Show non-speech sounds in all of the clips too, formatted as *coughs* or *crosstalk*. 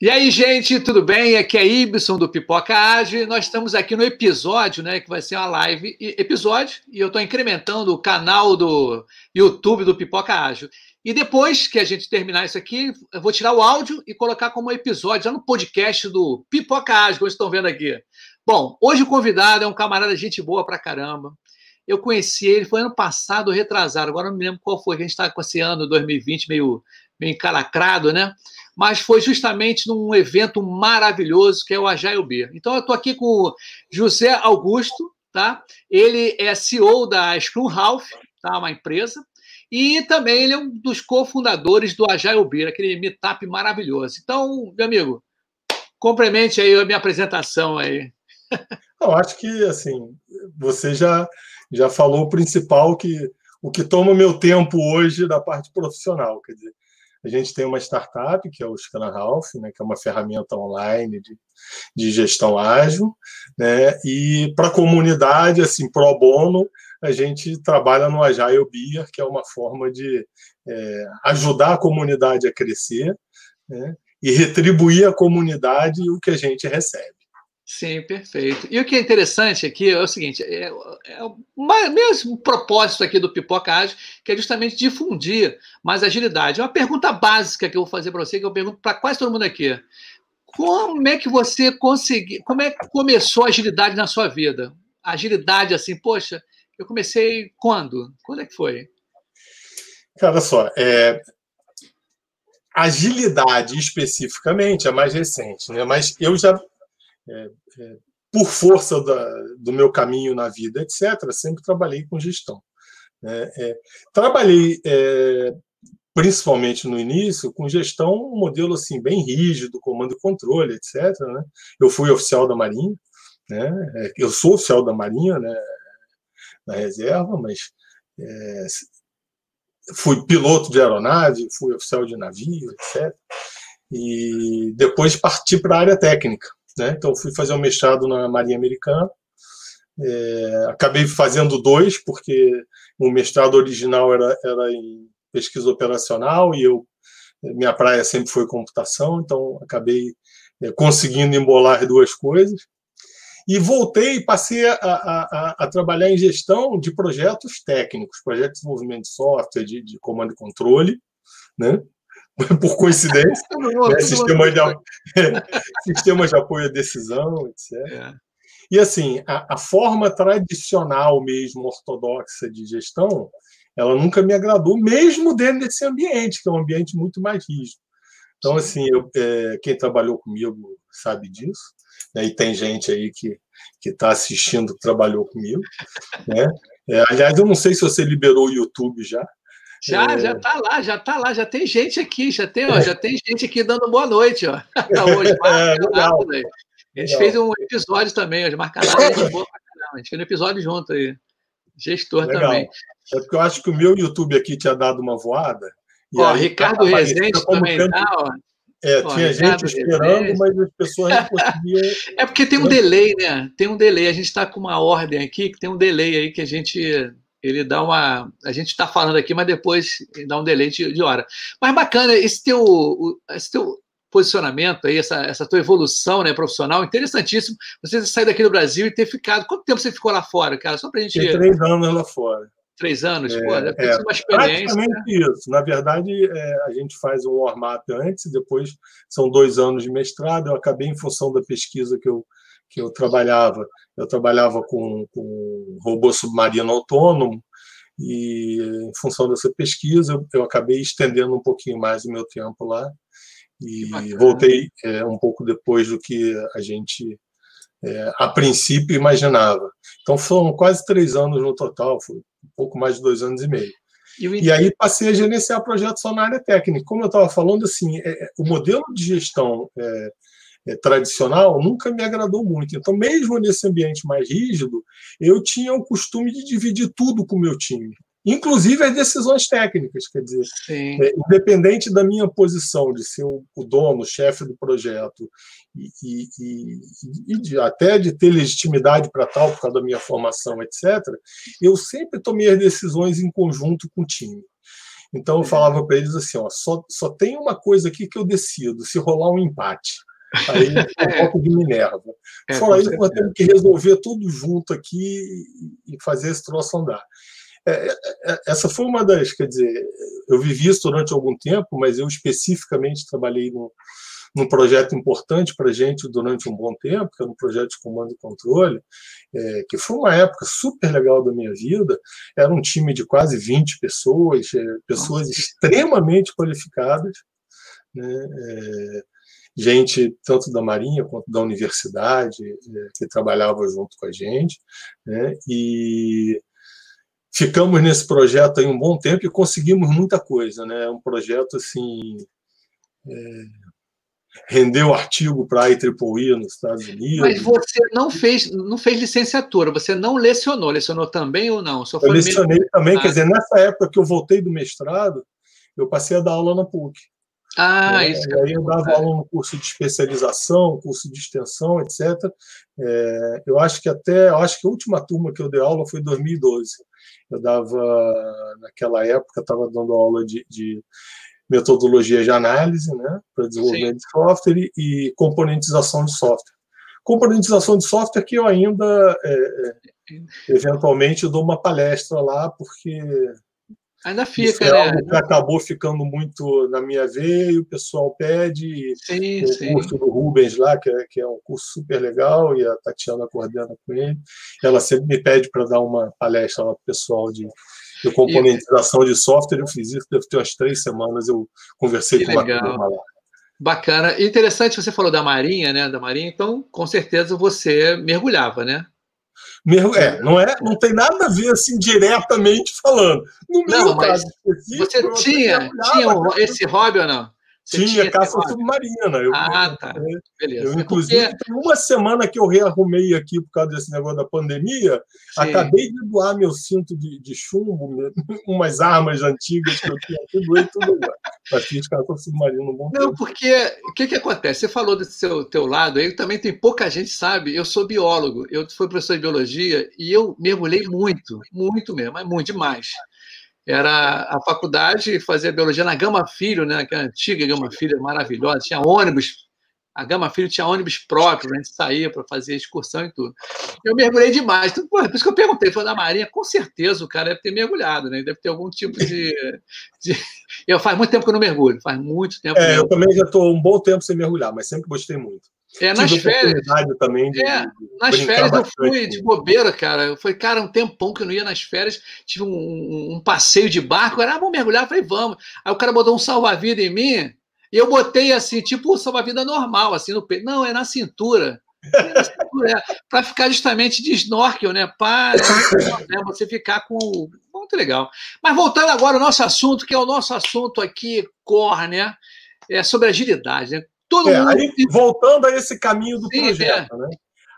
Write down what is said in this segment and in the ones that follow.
E aí, gente, tudo bem? Aqui é Ibson do Pipoca Ágil. Nós estamos aqui no episódio, né? Que vai ser uma live episódio, e eu estou incrementando o canal do YouTube do Pipoca Ágil. E depois que a gente terminar isso aqui, eu vou tirar o áudio e colocar como episódio já no podcast do Pipoca Ágil, como vocês estão vendo aqui. Bom, hoje o convidado é um camarada gente boa pra caramba. Eu conheci ele, foi ano passado, retrasado, agora não me lembro qual foi, a gente está com esse ano 2020 meio, meio encalacrado, né? Mas foi justamente num evento maravilhoso que é o Agile Beer. Então eu estou aqui com o José Augusto, tá? Ele é CEO da Scrum Half, tá? Uma empresa. E também ele é um dos cofundadores do Agile Beer, aquele meetup maravilhoso. Então, meu amigo, complemente aí a minha apresentação aí. *laughs* Eu acho que assim, você já já falou o principal que o que toma meu tempo hoje da parte profissional, quer dizer, a gente tem uma startup, que é o Scrum Half, né, que é uma ferramenta online de, de gestão ágil, né, e para a comunidade, assim, pro bono, a gente trabalha no Agile Beer, que é uma forma de é, ajudar a comunidade a crescer né, e retribuir à comunidade o que a gente recebe. Sim, perfeito. E o que é interessante aqui é o seguinte: é, é o mesmo propósito aqui do Pipoca Ágil, que é justamente difundir mais agilidade. É uma pergunta básica que eu vou fazer para você, que eu pergunto para quase todo mundo aqui. Como é que você conseguiu, como é que começou a agilidade na sua vida? Agilidade, assim, poxa, eu comecei quando? Quando é que foi? Cara, só, é, agilidade especificamente é mais recente, né? Mas eu já é, é, por força da, do meu caminho na vida, etc., sempre trabalhei com gestão. Né? É, trabalhei, é, principalmente no início, com gestão, um modelo assim, bem rígido, comando e controle, etc. Né? Eu fui oficial da Marinha, né? É, eu sou oficial da Marinha né? na reserva, mas é, fui piloto de aeronave, fui oficial de navio, etc. E depois parti para a área técnica. Né? Então, fui fazer um mestrado na Marinha Americana. É, acabei fazendo dois, porque o mestrado original era, era em pesquisa operacional e eu minha praia sempre foi computação, então acabei é, conseguindo embolar duas coisas. E voltei e passei a, a, a, trabalhar em gestão de projetos técnicos, projetos de desenvolvimento de software, de, de comando e controle, né? *laughs* por coincidência, *laughs* né? sistemas, de, *laughs* sistemas de apoio à decisão, etc. É. E assim, a, a, forma tradicional mesmo, ortodoxa de gestão, ela nunca me agradou, mesmo dentro desse ambiente, que é um ambiente muito mais rígido. Então, assim, eu, é, quem trabalhou comigo sabe disso, né? e tem gente aí que que está assistindo trabalhou comigo, né? É, aliás, eu não sei se você liberou o YouTube já, já, é... já tá lá, já tá lá, já tem gente aqui, já tem, ó, já tem gente aqui dando boa noite, ó. *laughs* Hoje, *laughs* é. Né? A gente legal. fez um episódio também, hoje marcado, a gente boa pra caramba. A gente fez um episódio junto aí. Gestor legal. também. É porque eu acho que o meu YouTube aqui tinha dado uma voada. ó, aí, Ricardo Rezende também tá, ó. É, Pô, tinha gente esperando, Rezende. mas as pessoas não conseguiam. *laughs* É porque tem um delay, né? Tem um delay. A gente está com uma ordem aqui que tem um delay aí que a gente ele dá uma. A gente está falando aqui, mas depois dá um delay de, de, hora. Mas bacana, esse teu, esse teu posicionamento aí, essa, essa tua evolução né, profissional, interessantíssimo. Você sair daqui do Brasil e ter ficado. Quanto tempo você ficou lá fora, cara? Só para a gente. Tem três anos lá fora. Três anos? É, Pô, deve ter é, uma experiência. Praticamente né? isso. Na verdade, é, a gente faz um warm-up antes, depois são dois anos de mestrado. Eu acabei, em função da pesquisa que eu, que eu trabalhava, eu trabalhava com, com robô submarino autônomo, e em função dessa pesquisa, eu, eu acabei estendendo um pouquinho mais o meu tempo lá, e voltei é, um pouco depois do que a gente, é, a princípio, imaginava. Então foram quase três anos no total, foi um pouco mais de dois anos e meio. E aí passei a gerenciar projetos só na área técnica. Como eu estava falando, assim, é, é, o modelo de gestão é, tradicional nunca me agradou muito. Então, mesmo nesse ambiente mais rígido, eu tinha o costume de dividir tudo com o meu time, inclusive as decisões técnicas. Quer dizer, é, independente da minha posição de ser o, o dono, o chefe do projeto, e, e, e, e de, até de ter legitimidade para tal, por causa da minha formação, etc., eu sempre tomei as decisões em conjunto com o time. Então eu falava para eles assim, ó, só, só tem uma coisa aqui que eu decido, se rolar um empate. Aí *laughs* eu volto de Minerva. É, Fora isso, nós temos que resolver tudo junto aqui e fazer esse troço andar. É, é, é, essa foi uma das, quer dizer, eu vivi isso durante algum tempo, mas eu especificamente trabalhei no, num projeto importante para a gente durante um bom tempo, que era um projeto de comando e controle, é, que foi uma época super legal da minha vida. Era um time de quase 20 pessoas, é, pessoas extremamente qualificadas, né, é, gente tanto da Marinha quanto da universidade é, que trabalhava junto com a gente, né, e ficamos nesse projeto aí um bom tempo e conseguimos muita coisa, né? Um projeto assim é, rendeu artigo para a IEEE nos Estados Unidos. Mas você não fez, não fez licenciatura, você não lecionou, lecionou também ou não? Eu lecionei mesmo... também, ah. quer dizer, nessa época que eu voltei do mestrado, eu passei a dar aula na PUC. Ah, é, isso. Aí eu dava aula no curso de especialização, curso de extensão, etc. É, eu acho que até, eu acho que a última turma que eu dei aula foi em 2012. Eu dava, naquela época, estava dando aula de, de metodologia de análise, né, para desenvolvimento Sim. de software e componentização de software. Componentização de software que eu ainda, é, é eventualmente, dou uma palestra lá, porque Ainda fica, é né? que acabou ficando muito na minha veia, o pessoal pede. Sim, o sim. curso do Rubens lá, que é, que é um curso super legal, e a Tatiana coordena com ele. Ela sempre me pede para dar uma palestra lá para o pessoal de de componentização de software, eu fiz isso, deve ter umas três semanas, eu conversei com legal. uma turma lá. Bacana. Interessante, você falou da Marinha, né? Da Marinha, então, com certeza você mergulhava, né? Mergu é, não é, não tem nada a ver assim diretamente falando. No meu não, caso você tinha, tinha esse hobby ou não? Você tinha, caça submarina. Eu, ah, tá. Beleza. Eu, é inclusive, porque... uma semana que eu rearrumei aqui por causa desse negócio da pandemia, Sim. acabei de doar meu cinto de, de chumbo, *laughs* umas armas antigas que eu tinha, tudo aí, tudo Mas fiz caça submarina um bom Não, tempo. porque o que, que acontece? Você falou desse seu teu lado aí, também tem pouca gente sabe. Eu sou biólogo, eu fui professor de biologia e eu mergulhei muito, muito mesmo, mas muito demais era a faculdade fazia biologia na Gama Filho, né, que é a antiga Gama Filho, maravilhosa, tinha ônibus, a Gama Filho tinha ônibus próprio, a gente saía para fazer excursão e tudo. Eu mergulhei demais, então, por isso que eu perguntei, foi da Marinha, com certeza o cara deve ter mergulhado, né, deve ter algum tipo de... de... *laughs* Eu faz muito tempo que eu não mergulho, faz muito tempo. É, eu também já estou um bom tempo sem mergulhar, mas sempre gostei muito. É, nas férias. Também de, é, nas férias eu fui de bobeira, cara. Foi, cara, um tempão que eu não ia nas férias. Tive um, um, um passeio de barco. Era, ah, vamos mergulhar. Eu falei, vamos. Aí o cara botou um salva-vida em mim. E eu botei assim, tipo salva-vida normal, assim, no peito. Não, é na cintura. É cintura é, para ficar justamente de snorkel, né? Para né, você ficar com. Muito legal. Mas voltando agora ao nosso assunto, que é o nosso assunto aqui, core, né? É sobre agilidade, né? Todo é, mundo... aí, voltando a esse caminho do Sim, projeto, é. né?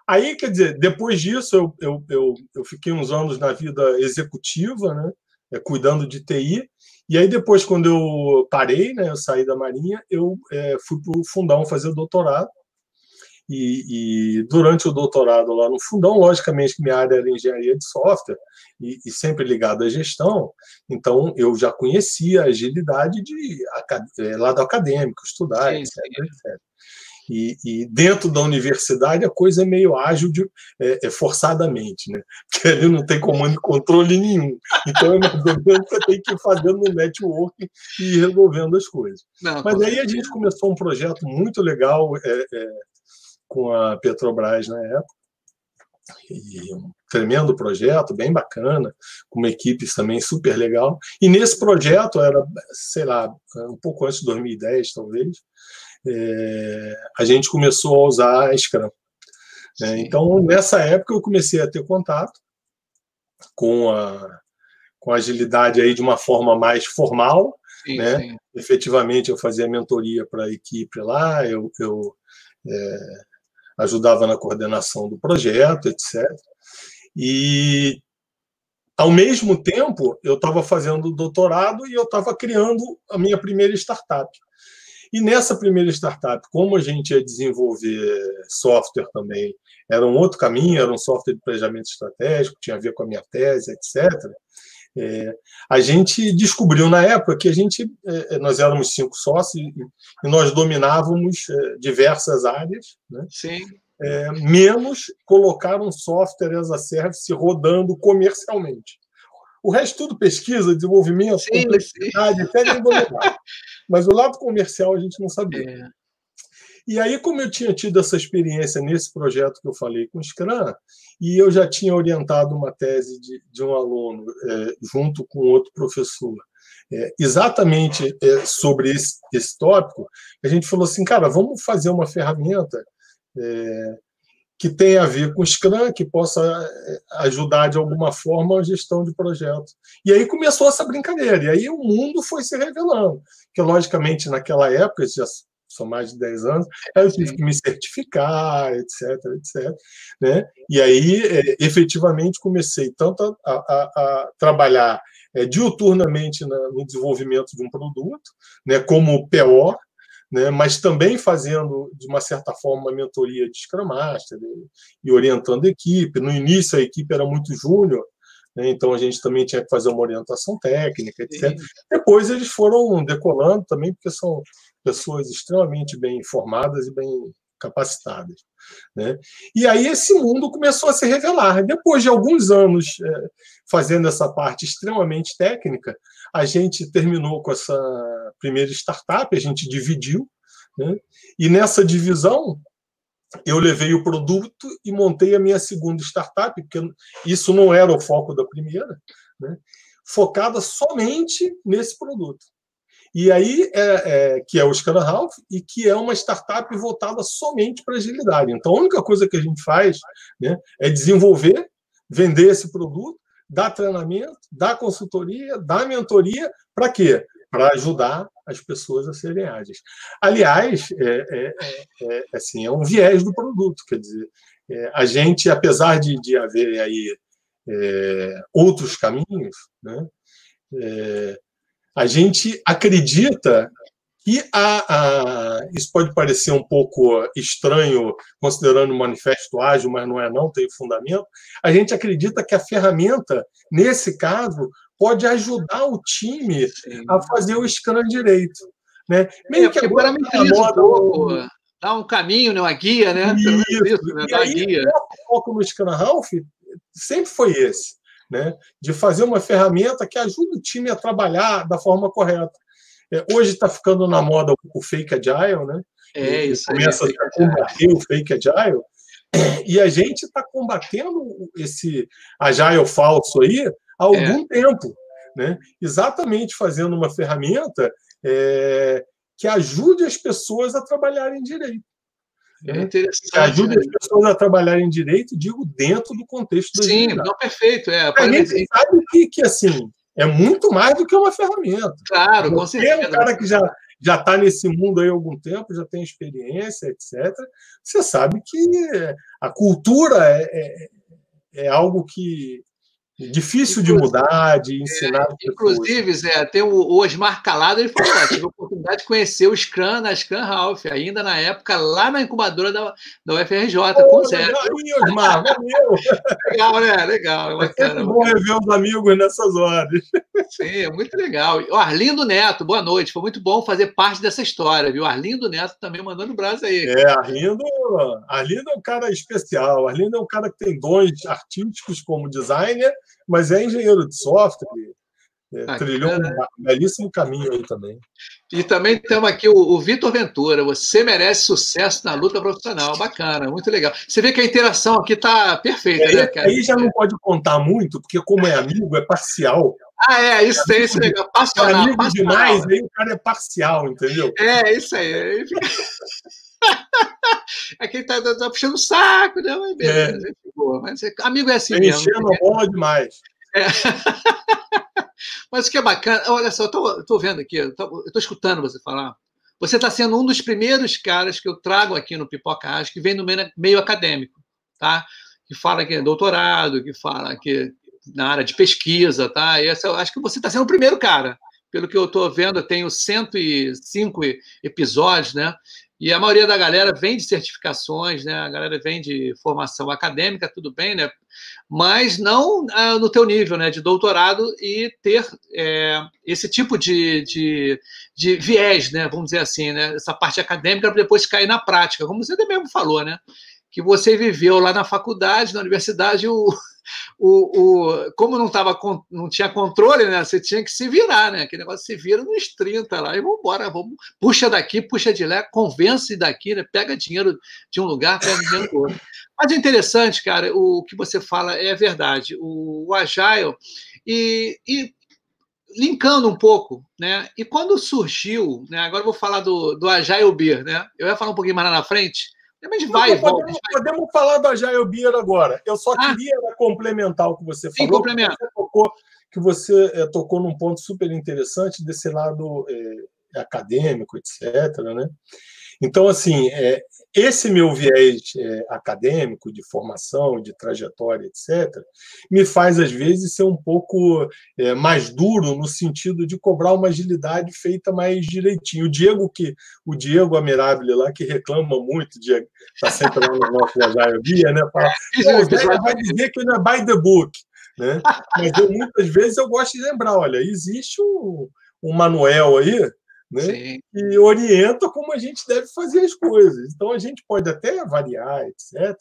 Aí, quer dizer, depois disso, eu, eu, eu, eu, fiquei uns anos na vida executiva, né? É, cuidando de TI. E aí, depois, quando eu parei, né? Eu saí da Marinha, eu é, fui para o Fundão fazer doutorado. E, e, durante o doutorado lá no Fundão, logicamente que minha área era engenharia de software e, e sempre ligado à gestão, então eu já conhecia a agilidade de é, lado acadêmico, estudar, sim, etc, sim. etc. E, e, dentro da universidade a coisa é meio ágil de, é, é forçadamente, né? *laughs* Porque ali não tem comando e controle nenhum. Então é mais ou menos você tem que ir fazendo no network e ir resolvendo as coisas. Não, Mas aí a gente começou um projeto muito legal, é, é com a Petrobras na época. E um tremendo projeto, bem bacana, com uma equipe também super legal. E nesse projeto, era, sei lá, um pouco antes de 2010, talvez, é, a gente começou a usar a Scrum. Né? Então, nessa época, eu comecei a ter contato com a, com a agilidade aí de uma forma mais formal. Sim, né? Sim. Efetivamente, eu fazia mentoria para a equipe lá, eu, eu é, ajudava na coordenação do projeto, etc. E, ao mesmo tempo, eu estava fazendo doutorado e eu estava criando a minha primeira startup. E nessa primeira startup, como a gente ia desenvolver software também, era um outro caminho, era um software de planejamento estratégico, tinha a ver com a minha tese, etc. É, a gente descobriu na época que a gente, é, nós éramos cinco sócios e, e nós dominávamos é, diversas áreas, né? Sim. É, menos colocar um software as a service rodando comercialmente. O resto tudo pesquisa, desenvolvimento, sim, complexidade, até nem *laughs* Mas o lado comercial a gente não sabia. E aí, como eu tinha tido essa experiência nesse projeto que eu falei com o Scrum, e eu já tinha orientado uma tese de, de um aluno é, junto com outro professor, é, exatamente é, sobre esse, esse tópico, a gente falou assim, cara, vamos fazer uma ferramenta é, que tenha a ver com Scrum, que possa é, ajudar de alguma forma a gestão de projetos. E aí começou essa brincadeira, e aí o mundo foi se revelando, que logicamente naquela época, já são mais de 10 anos, eu tive que me certificar, etc, etc. Né? E aí, é, efetivamente, comecei tanto a, a, a trabalhar é, diuturnamente na, no desenvolvimento de um produto, né, como PO, né, mas também fazendo, de uma certa forma, uma mentoria de Scrum Master né, e orientando a equipe. No início, a equipe era muito júnior, né, então a gente também tinha que fazer uma orientação técnica, etc. Sim. Depois eles foram decolando também, porque são pessoas extremamente bem informadas e bem capacitadas. Né? E aí esse mundo começou a se revelar. Depois de alguns anos é, fazendo essa parte extremamente técnica, a gente terminou com essa primeira startup, a gente dividiu, né? e nessa divisão eu levei o produto e montei a minha segunda startup, porque isso não era o foco da primeira, né? focada somente nesse produto. E aí, é, é, que é o Scanner Half, e que é uma startup voltada somente para agilidade. Então, a única coisa que a gente faz né, é desenvolver, vender esse produto, dar treinamento, dar consultoria, dar mentoria, para quê? Para ajudar as pessoas a serem ágeis. Aliás, é, é, é, é, assim, é um viés do produto, quer dizer, é, a gente, apesar de, de haver aí é, outros caminhos, né, a gente acredita que a, a, isso pode parecer um pouco estranho, considerando o manifesto ágil, mas não é não, tem fundamento. A gente acredita que a ferramenta, nesse caso, pode ajudar o time Sim. a fazer o scan direito. Né? Meio é, que agora me tá moda, um, dá um caminho, né? uma guia, né? Isso, isso né? E aí, guia. o foco no Scan Ralph sempre foi esse né, de fazer uma ferramenta que ajude o time a trabalhar da forma correta. É, hoje está ficando na moda o fake agile, né? É, isso começa aí, a combater o fake agile. E a gente está combatendo esse agile falso aí há algum é. tempo, né? Exatamente fazendo uma ferramenta é, que ajude as pessoas a trabalharem direito. É né? interessante. Ajuda né? as pessoas a trabalharem direito, digo, dentro do contexto da Sim, não, perfeito. É, a gente sabe que, que, assim, é muito mais do que uma ferramenta. Claro, com certeza. É um cara que já já está nesse mundo aí há algum tempo, já tem experiência, etc. Você sabe que a cultura é, é, é algo que Difícil de mudar, de ensinar. É, inclusive, Zé, tem o, Osmar Calado, ele falou: ah, tive a oportunidade de conhecer o Scrum na Scrum Ralph, ainda na época, lá na incubadora da, da UFRJ, oh, com Zé. Legal, Osmar, valeu. legal, né? Legal. É bacana, é bom rever os amigos nessas horas. Sim, é muito legal. O Arlindo Neto, boa noite. Foi muito bom fazer parte dessa história, viu? Arlindo Neto também mandando braço aí. É, Arlindo, Arlindo é um cara especial. Arlindo é um cara que tem dons artísticos como designer mas é engenheiro de software, é, trilhou um belíssimo caminho aí também. E também temos aqui o, o Vitor Ventura. Você merece sucesso na luta profissional. Bacana, muito legal. Você vê que a interação aqui está perfeita, é, né, cara? Aí já não pode contar muito, porque como é amigo, é parcial. Ah, é, isso tem esse legal. Passional, é amigo passional. demais, aí o cara é parcial, entendeu? É, isso aí. É quem tá, tá, puxando o saco, né? Mas, beleza, é. boa, mas é, amigo é assim é mesmo. Enchendo a bola demais. É. *laughs* mas o que é bacana, olha só, eu tô, tô vendo aqui, eu tô, eu tô escutando você falar. Você está sendo um dos primeiros caras que eu trago aqui no Pipoca Acho, que vem do meio, meio acadêmico, tá? Que fala que é doutorado, que fala que na área de pesquisa, tá? E essa, eu acho que você está sendo o primeiro cara pelo que eu estou vendo, eu tenho 105 episódios, né? E a maioria da galera vem de certificações, né? A galera vem de formação acadêmica, tudo bem, né? Mas não ah, no teu nível, né? De doutorado e ter é, esse tipo de, de, de, viés, né? Vamos dizer assim, né? Essa parte acadêmica para depois cair na prática, como você mesmo falou, né? Que você viveu lá na faculdade, na universidade, o, o, o, como não, tava, não tinha controle, né? Você tinha que se virar, né? Aquele negócio se vira nos 30 lá e vamos embora, vamos, puxa daqui, puxa de lá, convence daqui, né? Pega dinheiro de um lugar, pega dinheiro do outro. Mas é interessante, cara, o que você fala é verdade. O, o Agile, e, e linkando um pouco, né? E quando surgiu, né? Agora eu vou falar do, do Agile Beer, né? Eu ia falar um pouquinho mais lá na frente mas vai, não, podemos, podemos, falar da Jair Beer agora. Eu só ah. queria complementar o que você Sim, falou. Complementa. Você tocou, que você é, tocou num ponto super interessante desse lado é, acadêmico, etc. Né? Então, assim, é, esse meu viés é, acadêmico, de formação, de trajetória, etc., me faz, às vezes, ser um pouco é, mais duro no sentido de cobrar uma agilidade feita mais direitinho. O Diego, que, o Diego Amirabile lá, que reclama muito, está sempre lá no nosso Agile Guia, né? Fala, *laughs* vai dizer que não é by the book. Né? Mas eu, muitas vezes eu gosto de lembrar, olha, existe um, um manual aí né? e orienta como a gente deve fazer as coisas. Então, a gente pode até variar, etc.,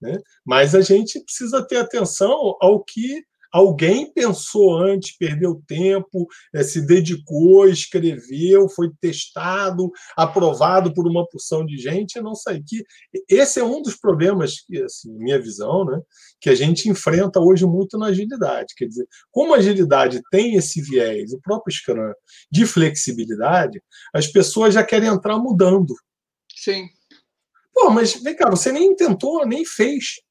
né? mas a gente precisa ter atenção ao que Alguém pensou antes, perdeu tempo, eh, se dedicou, escreveu, foi testado, aprovado por uma porção de gente, não sei que esse é um dos problemas, assim, minha visão, né, que a gente enfrenta hoje muito na agilidade. Quer dizer, como a agilidade tem esse viés, o próprio Scrum, de flexibilidade, as pessoas já querem entrar mudando. Sim. Pô, mas vem cá, você nem tentou, nem fez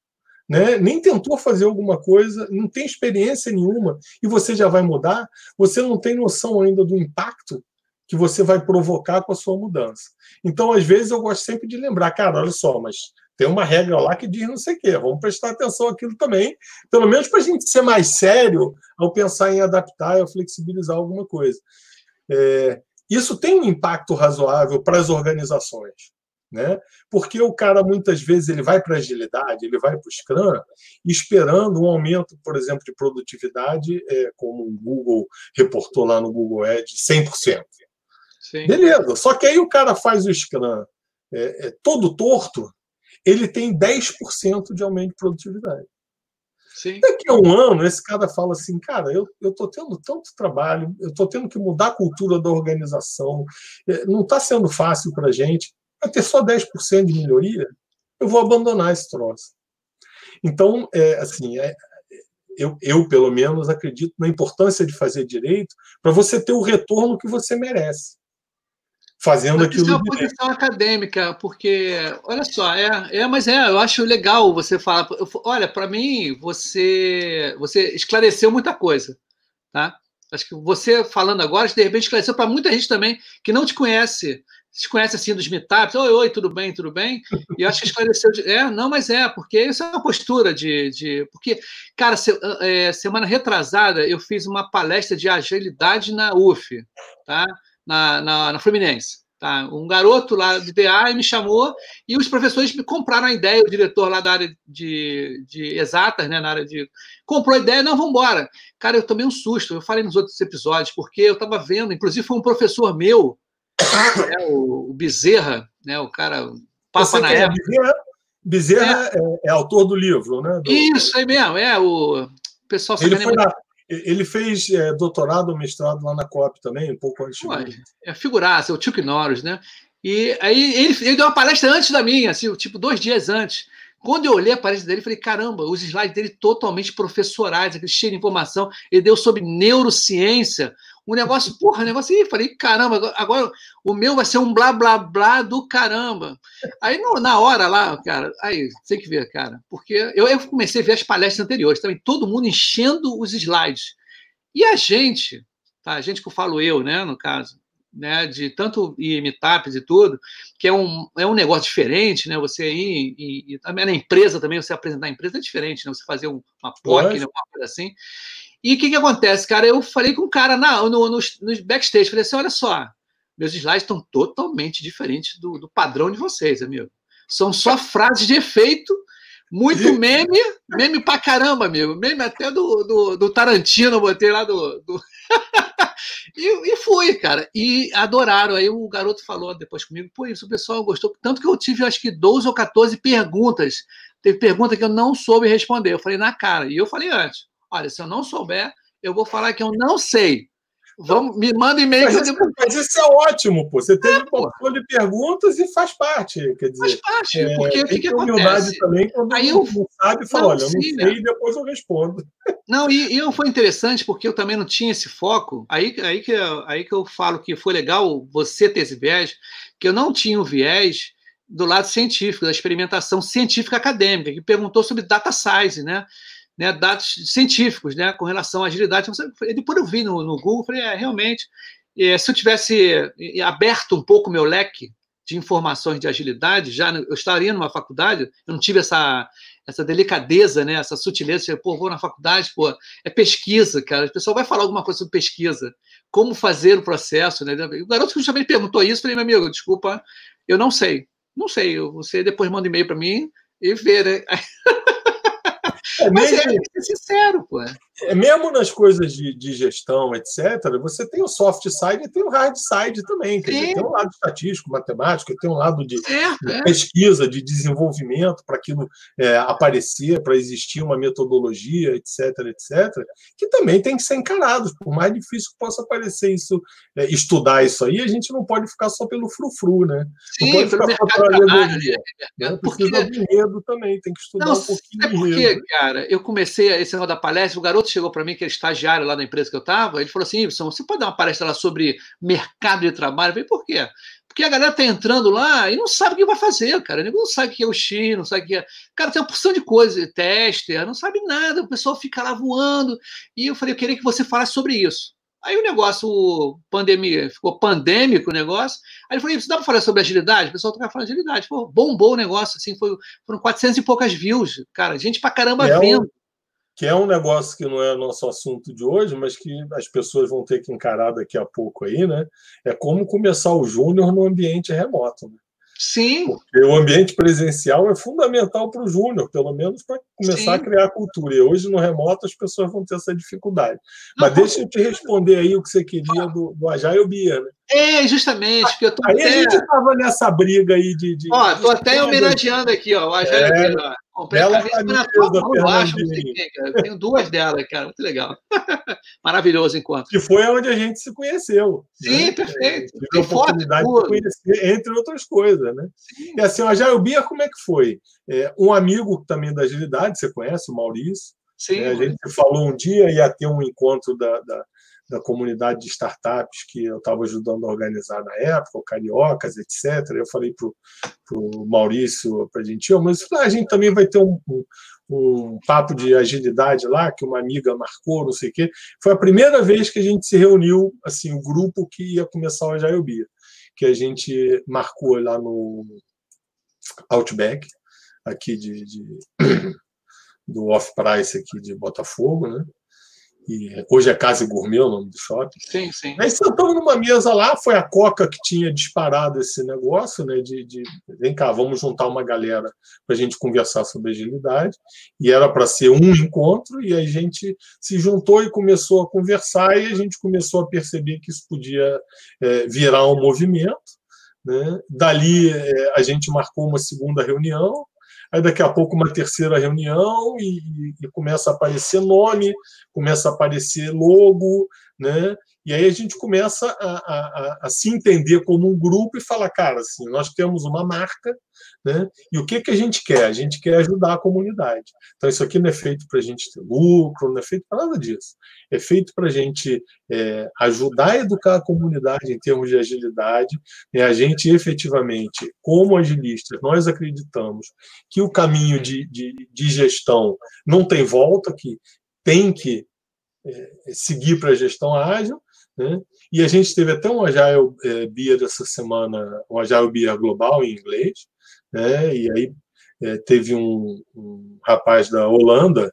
né? nem tentou fazer alguma coisa, não tem experiência nenhuma, e você já vai mudar, você não tem noção ainda do impacto que você vai provocar com a sua mudança. Então, às vezes, eu gosto sempre de lembrar, cara, olha só, mas tem uma regra lá que diz não sei o quê, vamos prestar atenção àquilo também, pelo menos para a gente ser mais sério ao pensar em adaptar ou flexibilizar alguma coisa. É, isso tem um impacto razoável para as organizações né? Porque o cara muitas vezes ele vai para agilidade, ele vai para o Scrum, esperando um aumento, por exemplo, de produtividade, é, como o Google reportou lá no Google Ads, 100%. Sim. Beleza, só que aí o cara faz o Scrum é, é, todo torto, ele tem 10% de aumento de produtividade. Sim. Daqui a um ano, esse cara fala assim, cara, eu estou tendo tanto trabalho, eu estou tendo que mudar a cultura da organização, é, não está sendo fácil para a gente vai ter só 10% de melhoria, eu vou abandonar esse troço. Então, é, assim, é, eu, eu, pelo menos, acredito na importância de fazer direito para você ter o retorno que você merece. Fazendo mas aquilo. Isso é uma posição acadêmica, porque, olha só, é, é, mas é, eu acho legal você falar. Olha, para mim, você, você esclareceu muita coisa. Tá? Acho que você falando agora, de repente esclareceu para muita gente também que não te conhece se conhece assim dos meetups, oi, oi, tudo bem, tudo bem? E eu acho que esclareceu. De, é, não, mas é, porque isso é uma postura de. de porque, cara, se, é, semana retrasada eu fiz uma palestra de agilidade na UF, tá? Na, na, na Fluminense. Tá? Um garoto lá do DA me chamou e os professores me compraram a ideia, o diretor lá da área de, de exatas, né, na área de. comprou a ideia, não, vamos embora. Cara, eu tomei um susto, eu falei nos outros episódios, porque eu estava vendo, inclusive foi um professor meu é, o, o, Bezerra, né, o cara, Papa na é época. Bezerra, Bezerra é. É, é. autor do livro, né? Do... Isso, aí mesmo, é o pessoal. Ele, foi na, ele fez é, doutorado, mestrado lá na COP também, um pouco antes. Ué, é figuraça, é o Chuck Norris, né? E aí ele, ele deu uma palestra antes da minha, assim, tipo dois dias antes. Quando eu olhei a palestra dele, falei: caramba, os slides dele totalmente professorais, aquele cheio de informação. Ele deu sobre neurociência, um negócio, porra, um negócio aí. Falei, caramba, agora o meu vai ser um blá blá blá do caramba. Aí no, na hora lá, cara, aí tem que ver, cara, porque eu, eu comecei a ver as palestras anteriores também, todo mundo enchendo os slides. E a gente, tá? A gente que eu falo eu, né, no caso, né, de tanto ir meetups e tudo, que é um, é um negócio diferente, né? Você ir e, e também na empresa também, você apresentar a empresa é diferente, né? Você fazer um, uma POC, né, uma coisa assim. E o que, que acontece, cara? Eu falei com o cara na, no, no, no backstage, falei assim: olha só, meus slides estão totalmente diferentes do, do padrão de vocês, amigo. São só *laughs* frases de efeito, muito meme, meme pra caramba, amigo. Meme até do, do, do Tarantino, botei lá do. do... *laughs* e, e fui, cara. E adoraram. Aí o garoto falou depois comigo, pô, isso o pessoal gostou. Tanto que eu tive, acho que 12 ou 14 perguntas. Teve pergunta que eu não soube responder. Eu falei na cara. E eu falei antes: olha, se eu não souber, eu vou falar que eu não sei. Vamos, me manda e-mail. Mas, isso, mas isso é ótimo, pô. Você teve é, um portfólio de perguntas e faz parte. Quer dizer, faz parte, é, porque o que, que humildade também quando Aí eu, não sabe, fala, olha, eu não sei né? e depois eu respondo. *laughs* Não, e, e foi interessante porque eu também não tinha esse foco. Aí, aí, que, aí que eu falo que foi legal você ter esse viés, que eu não tinha o viés do lado científico, da experimentação científica acadêmica, que perguntou sobre data size, né? Né, dados científicos né, com relação à agilidade. Depois eu vi no, no Google, falei, é, realmente, é, se eu tivesse aberto um pouco meu leque de informações de agilidade, já eu estaria numa faculdade, eu não tive essa, essa delicadeza, né, essa sutileza, pô, vou na faculdade, pô, é pesquisa, cara, o pessoal vai falar alguma coisa sobre pesquisa, como fazer o processo, né, o garoto justamente perguntou isso, falei, meu amigo, desculpa, eu não sei, não sei, você depois manda e-mail para mim e vê, né, É *laughs* Mas mesmo, é, é sincero, pô. É, mesmo nas coisas de, de, gestão, etc., você tem o soft side e tem o hard side também. Quer dizer, tem um lado estatístico, matemático, tem um lado de, de pesquisa, de desenvolvimento para aquilo é, aparecer, para existir uma metodologia, etc., etc., que também tem que ser encarado. Por mais difícil que possa parecer isso, é, estudar isso aí, a gente não pode ficar só pelo frufru, né? Sim, não pode ficar só pela alegoria. Né? Precisa porque... de medo também, tem que estudar não, um pouquinho. É porque, cara, eu comecei esse negócio da palestra, o garoto chegou para mim, que é estagiário lá na empresa que eu estava, ele falou assim: Ibson, você pode dar uma palestra lá sobre mercado de trabalho? Eu falei, por quê? Porque a galera está entrando lá e não sabe o que vai fazer, cara. Ninguém não sabe o que é o X, não sabe o que é. Cara, tem uma porção de coisa, teste, não sabe nada, o pessoal fica lá voando. E eu falei, eu queria que você falasse sobre isso. Aí o negócio, pandemia, ficou pandêmico o negócio. Aí ele falou, você dá para falar sobre agilidade? O pessoal estava falando de agilidade. Pô, bombou o negócio, assim, foi, foram 400 e poucas views, cara. Gente pra caramba é vendo. Um, que é um negócio que não é nosso assunto de hoje, mas que as pessoas vão ter que encarar daqui a pouco aí, né? É como começar o júnior no ambiente remoto. Né? Sim. Porque o ambiente presencial é fundamental para o júnior, pelo menos para começar Sim. a criar cultura. E hoje, no remoto, as pessoas vão ter essa dificuldade. Não, Mas deixa eu te responder aí o que você queria do, do Agile Bia, né? É, justamente, porque eu tô aí até... a gente estava nessa briga aí de. de ó, tô até homenageando aqui, ó, o Agile é, Bia, Comprei a camisa na tua mão, eu acho, Eu tenho duas delas, cara, muito legal. *laughs* Maravilhoso encontro. Que foi onde a gente se conheceu. Sim, né? perfeito. Tive a oportunidade foto, de conhecer, entre outras coisas, né? Sim. E assim, a Jailbia, como é que foi? É, um amigo também da agilidade, você conhece, o Maurício. Sim. É, a gente falou um dia, ia ter um encontro da, da da comunidade de startups que eu estava ajudando a organizar na época, o Cariocas, etc. Eu falei para o Maurício, para a gente, mas ah, a gente também vai ter um, um, um, papo de agilidade lá, que uma amiga marcou, não sei o quê. Foi a primeira vez que a gente se reuniu, assim, o grupo que ia começar o Agile que a gente marcou lá no Outback, aqui de, de *clears throat* do Off-Price aqui de Botafogo, né? E hoje é Casa Gourmet o nome do shopping. Sim, sim. Aí sentamos numa mesa lá, foi a Coca que tinha disparado esse negócio, né? De, de vem cá, vamos juntar uma galera para a gente conversar sobre agilidade. E era para ser um encontro, e a gente se juntou e começou a conversar, e a gente começou a perceber que isso podia é, virar um movimento. Né? Dali é, a gente marcou uma segunda reunião, aí daqui a pouco uma terceira reunião e, e, começa a aparecer nome, começa a aparecer logo, né? E aí a gente começa a, a, a, se entender como um grupo e falar, cara, assim, nós temos uma marca, né? E o que, que a gente quer? A gente quer ajudar a comunidade. Então, isso aqui não é feito para a gente ter lucro, não é feito para nada disso. É feito para a gente é, ajudar a educar a comunidade em termos de agilidade. E a gente, efetivamente, como agilistas, nós acreditamos que o caminho de, de, de gestão não tem volta, que tem que é, seguir para a gestão ágil, né? E a gente teve até um Agile é, Beer essa semana, um Agile Beer global em inglês, né? e aí é, teve um, um, rapaz da Holanda,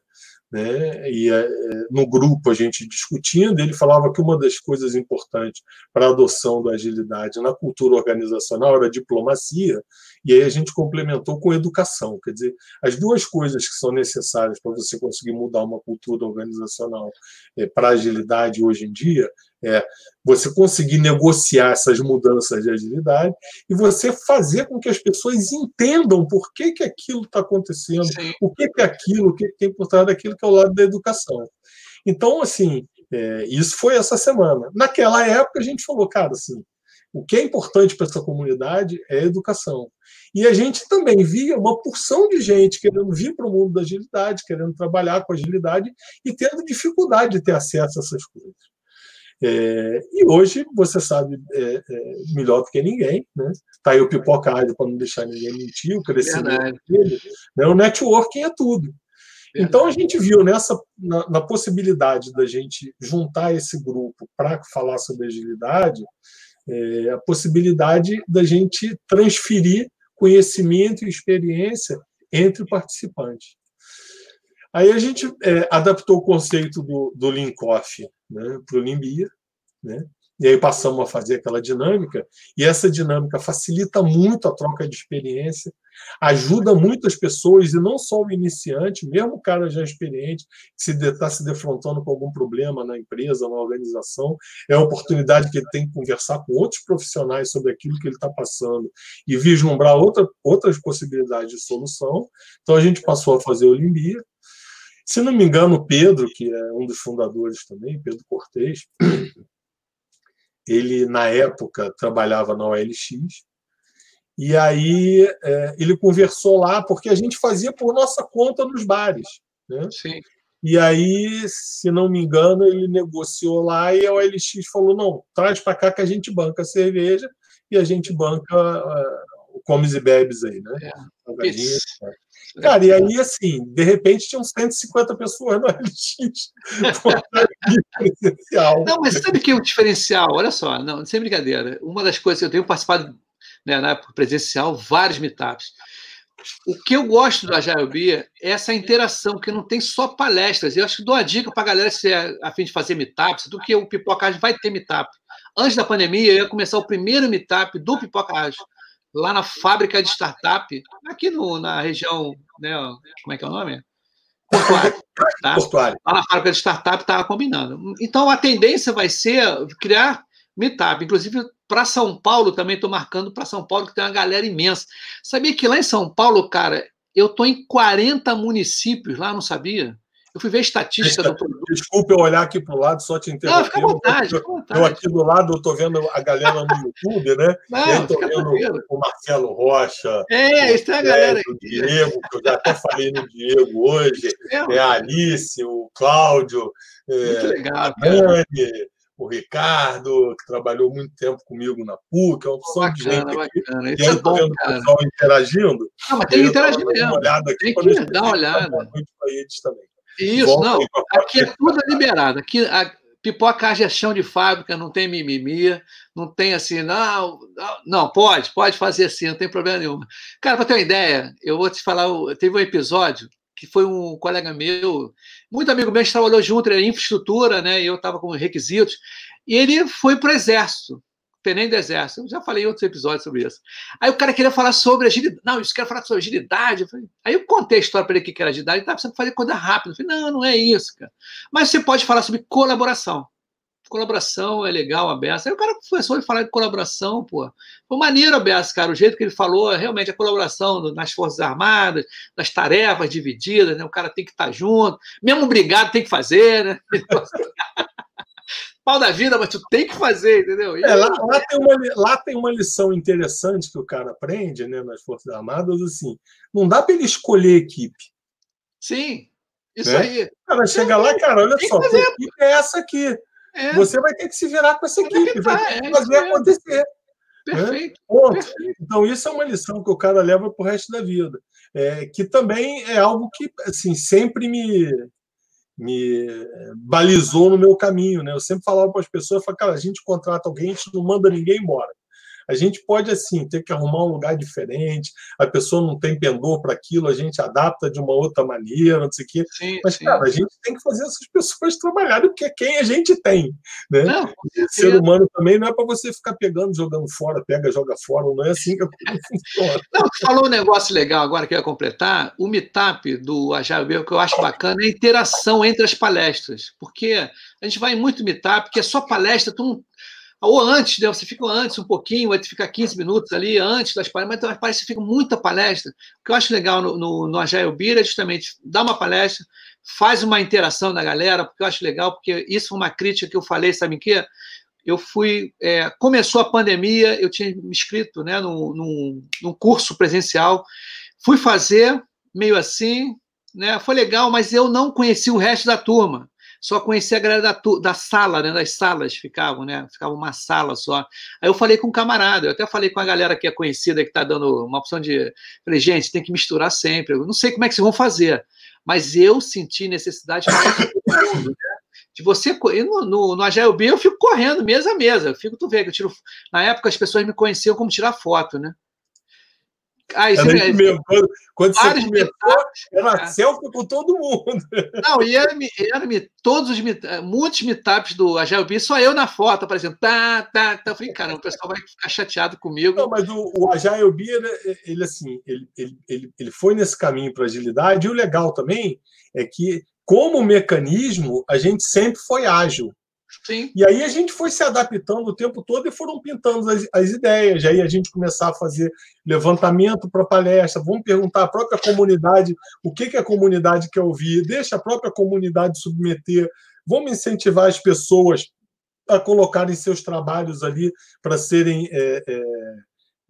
né? E é, no grupo a gente discutindo, ele falava que uma das coisas importantes para a adoção da agilidade na cultura organizacional era a diplomacia, e aí a gente complementou com educação. Quer dizer, as duas coisas que são necessárias para você conseguir mudar uma cultura organizacional é, para agilidade hoje em dia é você conseguir negociar essas mudanças de agilidade e você fazer com que as pessoas entendam por que, que aquilo está acontecendo, Sim. o que, que é aquilo, o que, que tem por trás daquilo que é o lado da educação. Então, assim, é, isso foi essa semana. Naquela época, a gente falou, cara, assim, o que é importante para essa comunidade é a educação. E a gente também via uma porção de gente querendo vir para o mundo da agilidade, querendo trabalhar com agilidade e tendo dificuldade de ter acesso a essas coisas. É, e hoje você sabe é, é, melhor do que ninguém, né? Tá aí o pipoca para não deixar ninguém mentir, o crescimento dele. Né? O networking é tudo. Verdade. Então a gente viu nessa na, na, possibilidade da gente juntar esse grupo para falar sobre agilidade, é, a possibilidade da gente transferir conhecimento e experiência entre participantes. Aí a gente é, adaptou o conceito do, do Linkoff né, para o Limbia, né? E aí passamos a fazer aquela dinâmica, e essa dinâmica facilita muito a troca de experiência, ajuda muito as pessoas, e não só o iniciante, mesmo o cara já experiente, que se está se defrontando com algum problema na empresa, na organização, é a oportunidade que ele tem que conversar com outros profissionais sobre aquilo que ele está passando e vislumbrar outra, outras possibilidades de solução. Então a gente passou a fazer o Limbia, se não me engano, o Pedro, que é um dos fundadores também, Pedro Cortez, *clears throat* ele, na época, trabalhava na OLX, e aí é, ele conversou lá, porque a gente fazia por nossa conta nos bares. Né? Sim. E aí, se não me engano, ele negociou lá e a OLX falou: não, traz para cá que a gente banca a cerveja e a gente banca uh, o comes e bebes aí, né? É. Cara, e aí, assim, de repente tinham 150 pessoas no LX. *laughs* presencial. Não, mas sabe que é o diferencial? Olha só, não, sem brincadeira. Uma das coisas, eu tenho participado né, na época presencial, vários meetups. O que eu gosto do Agile Bia é essa interação, que não tem só palestras. Eu acho que dou a dica para a galera se é a fim de fazer meetups, do que o Pipoca vai ter meetup. Antes da pandemia, eu ia começar o primeiro meetup do Pipoca lá na fábrica de startup, aqui no, na região, né, como é que é o nome? Portuário. Tá? Portuário. Lá na fábrica de startup estava combinando. Então, a tendência vai ser criar meetup. Inclusive, para São Paulo também estou marcando para São Paulo, que tem uma galera imensa. Sabia que lá em São Paulo, cara, eu estou em 40 municípios lá, não sabia? Eu fui ver a estatística do produto. Desculpa eu olhar aqui para o lado, só te interromper. Não, fica à vontade, à vontade. Eu aqui do lado, eu estou vendo a galera no YouTube, né? Não, estou vendo tranquilo. o Marcelo Rocha. É, está a galera O Diego, que eu já até falei no Diego hoje. É, é a Alice, o Cláudio. Muito é, legal, cara. o Ricardo, que trabalhou muito tempo comigo na PUC, é uma opção bacana, de gente aqui. Bacana. E aí é bom, vendo o pessoal interagindo. Não, mas tem que interagir mesmo. Tem que dar uma olhada. Muito para eles também. Isso, não. Aqui é tudo liberado. Aqui a pipoca é chão de fábrica, não tem mimimi, não tem assim, não, não, pode, pode fazer assim, não tem problema nenhum. Cara, para ter uma ideia, eu vou te falar, teve um episódio que foi um colega meu, muito amigo meu, a gente trabalhou junto, ele infraestrutura, né? E eu estava com requisitos, e ele foi para o exército tenente do exército. Eu já falei em outros episódios sobre isso. Aí o cara queria falar sobre agilidade. Não, isso quer falar sobre agilidade. Eu falei... Aí eu contei a história para ele que era agilidade. Ele estava precisando fazer coisa rápida. Eu falei, não, não é isso, cara. Mas você pode falar sobre colaboração. Colaboração é legal, aberto. Aí o cara começou a falar de colaboração, pô. Foi maneiro, aberto, cara. O jeito que ele falou, realmente, a colaboração nas Forças Armadas, das tarefas divididas, né? O cara tem que estar junto. Mesmo brigado tem que fazer, né? *laughs* pau da vida, mas tu tem que fazer, entendeu? É, lá, lá, tem uma, lá tem uma lição interessante que o cara aprende né, nas Forças Armadas, assim, não dá para ele escolher equipe. Sim, isso né? aí. O cara chega lá, cara, olha só, a equipe é essa aqui. É. Você vai ter que se virar com essa equipe, vai ter que é fazer acontecer. Né? Perfeito, né? Perfeito. Então, isso é uma lição que o cara leva para o resto da vida. É, que também é algo que assim, sempre me, me balizou no meu caminho, né? Eu sempre falava para as pessoas, falava, cara, a gente contrata alguém, a gente não manda ninguém embora. A gente pode, assim, ter que arrumar um lugar diferente, a pessoa não tem pendor para aquilo, a gente adapta de uma outra maneira, não sei o quê. Sim, Mas, sim. cara, a gente tem que fazer essas pessoas trabalharem, porque é quem a gente tem. Né? Não, ser humano também não é para você ficar pegando, jogando fora, pega, joga fora, não é assim que *laughs* funciona. Não, falou um negócio legal agora que eu ia completar. O meetup do Agile que eu acho bacana é a interação entre as palestras, porque a gente vai em muito meetup, que é só palestra, tu ou antes, né? você fica antes um pouquinho, aí fica 15 minutos ali antes das palestras, mas parece que fica muita palestra. O que eu acho legal no, no, no Agile Beer é justamente dar uma palestra, faz uma interação da galera, porque eu acho legal, porque isso foi uma crítica que eu falei, sabe o quê? Eu fui. É, começou a pandemia, eu tinha me inscrito né, num, num, num curso presencial, fui fazer meio assim, né, foi legal, mas eu não conheci o resto da turma só conhecia a galera da, da sala, né? Das salas ficavam, né? Ficava uma sala só. Aí eu falei com um camarada, eu até falei com a galera que é conhecida, que está dando uma opção de. Falei, gente, tem que misturar sempre. Eu não sei como é que vocês vão fazer, mas eu senti necessidade de, né? você. No, no, no Agile B eu fico correndo mesa a mesa. Eu fico, tu vê, que eu tiro. Na época as pessoas me conheciam como tirar foto, né? Ah, isso é, quando, quando você começou, era é. selfie com todo mundo. *laughs* Não, e era, era todos os muitos meetups do Agile só eu na foto, aparecendo, tá, tá, tá. Eu falei, cara, o pessoal vai ficar chateado comigo. Não, mas o, o Agile ele assim, ele, ele, ele, ele foi nesse caminho para agilidade, e o legal também é que, como mecanismo, a gente sempre foi ágil. Sim. E aí a gente foi se adaptando o tempo todo e foram pintando as, as ideias. E aí a gente começar a fazer levantamento para palestra, vamos perguntar à própria comunidade o que, que a comunidade quer ouvir, deixa a própria comunidade submeter, vamos incentivar as pessoas a colocarem seus trabalhos ali para serem é, é,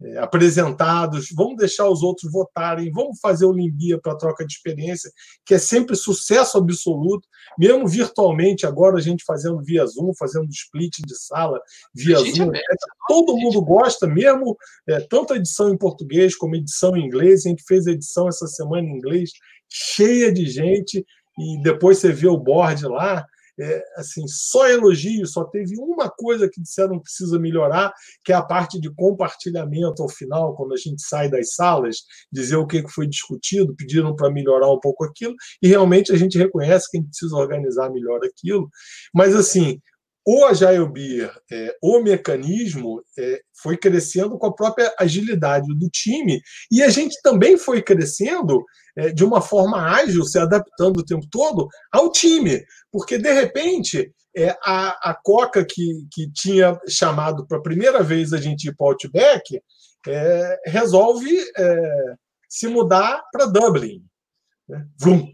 é, apresentados, vamos deixar os outros votarem, vamos fazer o Limbia para troca de experiência, que é sempre sucesso absoluto, mesmo virtualmente, agora a gente fazendo via Zoom, fazendo split de sala via Zoom. É, todo mundo gosta, mesmo é, tanto a edição em português como a edição em inglês. A gente fez a edição essa semana em inglês, cheia de gente, e depois você vê o board lá é, assim, só elogio, só teve uma coisa que disseram que precisa melhorar, que é a parte de compartilhamento ao final, quando a gente sai das salas, dizer o que foi discutido, pediram para melhorar um pouco aquilo, e realmente a gente reconhece que a gente precisa organizar melhor aquilo. Mas, assim, o Agile Beer, é, o mecanismo, é, foi crescendo com a própria agilidade do time, e a gente também foi crescendo é, de uma forma ágil, se adaptando o tempo todo ao time, porque de repente é, a, a Coca que, que tinha chamado para a primeira vez a gente ir para o Outback é, resolve é, se mudar para Dublin. Né? Vrum,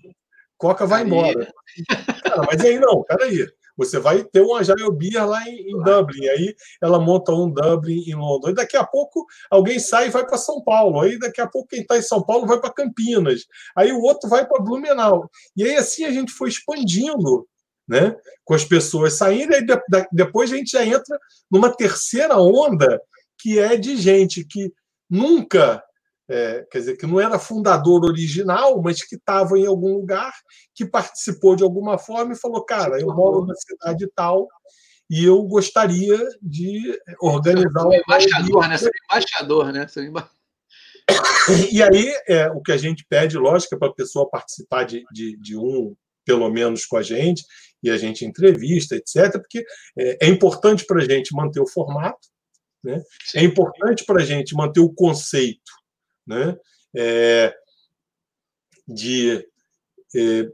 Coca vai embora. Cara, mas aí não, peraí. Você vai ter um Agile Beer lá em, em Dublin, aí ela monta um Dublin em Londres. E daqui a pouco alguém sai e vai para São Paulo. Aí daqui a pouco quem está em São Paulo vai para Campinas. Aí o outro vai para Blumenau. E aí assim a gente foi expandindo né? com as pessoas saindo, e depois a gente já entra numa terceira onda que é de gente que nunca é, quer dizer, que não era fundador original, mas que estava em algum lugar, que participou de alguma forma e falou: Cara, eu moro na cidade tal e eu gostaria de organizar um. Embaixador, né? Você é embaixador, né? Você é emba... *coughs* E aí, é, o que a gente pede, lógico, é para a pessoa participar de, de, de um, pelo menos com a gente, e a gente entrevista, etc., porque é, é importante para a gente manter o formato, né? é importante para a gente manter o conceito né? É, de é,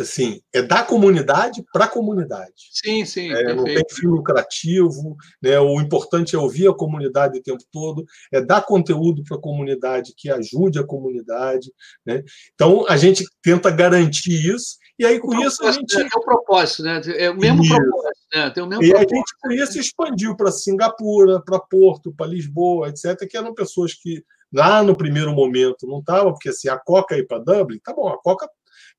assim, é da comunidade para a comunidade. Sim, sim. É, não tem fim lucrativo, né? o importante é ouvir a comunidade o tempo todo, é dar conteúdo para a comunidade que ajude a comunidade. Né? Então, a gente tenta garantir isso, e aí com isso a gente. É, o propósito, né? É o mesmo isso. propósito, né? Tem o mesmo e propósito. a gente com isso expandiu para Singapura, para Porto, para Lisboa, etc., que eram pessoas que Lá no primeiro momento não estava, porque assim, a Coca ir para Dublin, tá bom, a Coca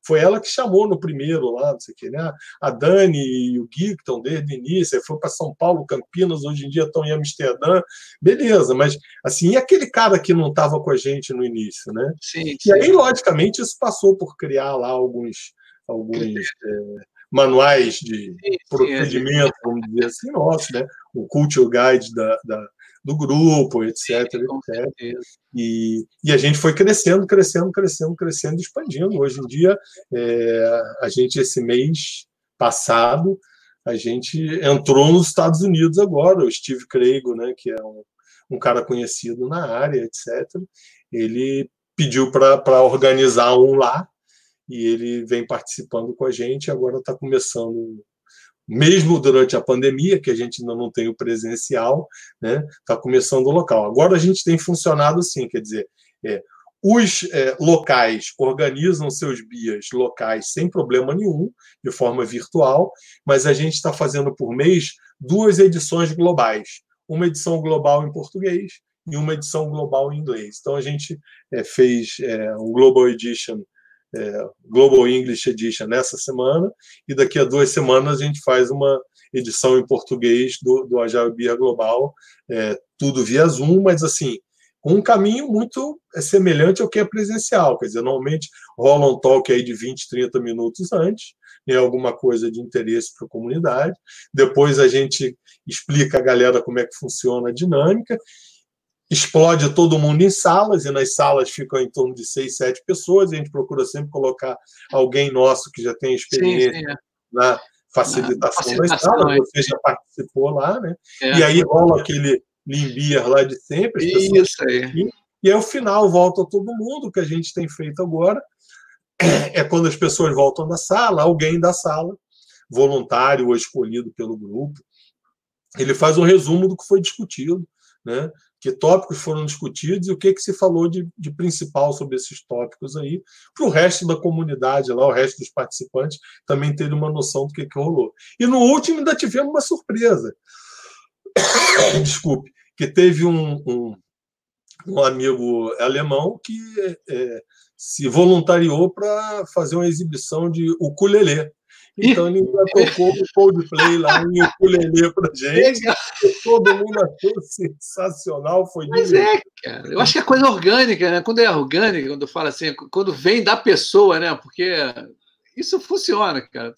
foi ela que chamou no primeiro lá, não sei o que, né? A Dani e o Gui, que estão desde o início, aí foi para São Paulo, Campinas, hoje em dia estão em Amsterdã, beleza, mas assim, e aquele cara que não estava com a gente no início, né? Sim, sim. E aí, logicamente, isso passou por criar lá alguns, alguns é, manuais de sim, procedimento, sim, vamos dizer assim, nosso, né? O Culture Guide da, da do grupo, etc. etc. E, e a gente foi crescendo, crescendo, crescendo, crescendo, expandindo. Hoje em dia, é, a gente, esse mês passado, a gente entrou nos Estados Unidos agora, o Steve Craigo, né, que é um, um cara conhecido na área, etc. Ele pediu para organizar um lá e ele vem participando com a gente. Agora está começando mesmo durante a pandemia, que a gente ainda não tem o presencial, né, está começando o local. Agora a gente tem funcionado assim, quer dizer, é, os é, locais organizam seus bias locais sem problema nenhum, de forma virtual, mas a gente está fazendo por mês duas edições globais. Uma edição global em português e uma edição global em inglês. Então a gente é, fez é, um Global Edition é, Global English Edition nessa semana, e daqui a duas semanas a gente faz uma edição em português do, do Agile Beer Global, é, tudo via Zoom, mas assim, com um caminho muito é, semelhante ao que é presencial, quer dizer, normalmente rola um talk aí de 20, 30 minutos antes, né, alguma coisa de interesse para a comunidade, depois a gente explica a galera como é que funciona a dinâmica, explode todo mundo em salas, e nas salas ficam em torno de seis, sete pessoas, e a gente procura sempre colocar alguém nosso que já tem experiência sim, sim, é. na facilitação, na das salas, você já participou lá, né? É, e aí rola aquele limbier lá de sempre. Isso aí. Aqui, e aí, ao final, volta todo mundo, o que a gente tem feito agora *clears throat* é quando as pessoas voltam da sala, alguém da sala, voluntário ou escolhido pelo grupo, ele faz um resumo do que foi discutido, né? Que tópicos foram discutidos e o que, que se falou de, de principal sobre esses tópicos aí, para o resto da comunidade lá, o resto dos participantes, também ter uma noção do que, que rolou. E no último ainda tivemos uma surpresa. *coughs* Desculpe, que teve um, um, um amigo alemão que é, se voluntariou para fazer uma exibição de ukulele. Então ele já tocou o Coldplay lá em ukulele pra gente. Todo mundo achou sensacional, foi Mas é, cara. Eu acho que é coisa orgânica, né? Quando é orgânica, quando fala assim, quando vem da pessoa, né? Porque isso funciona, cara.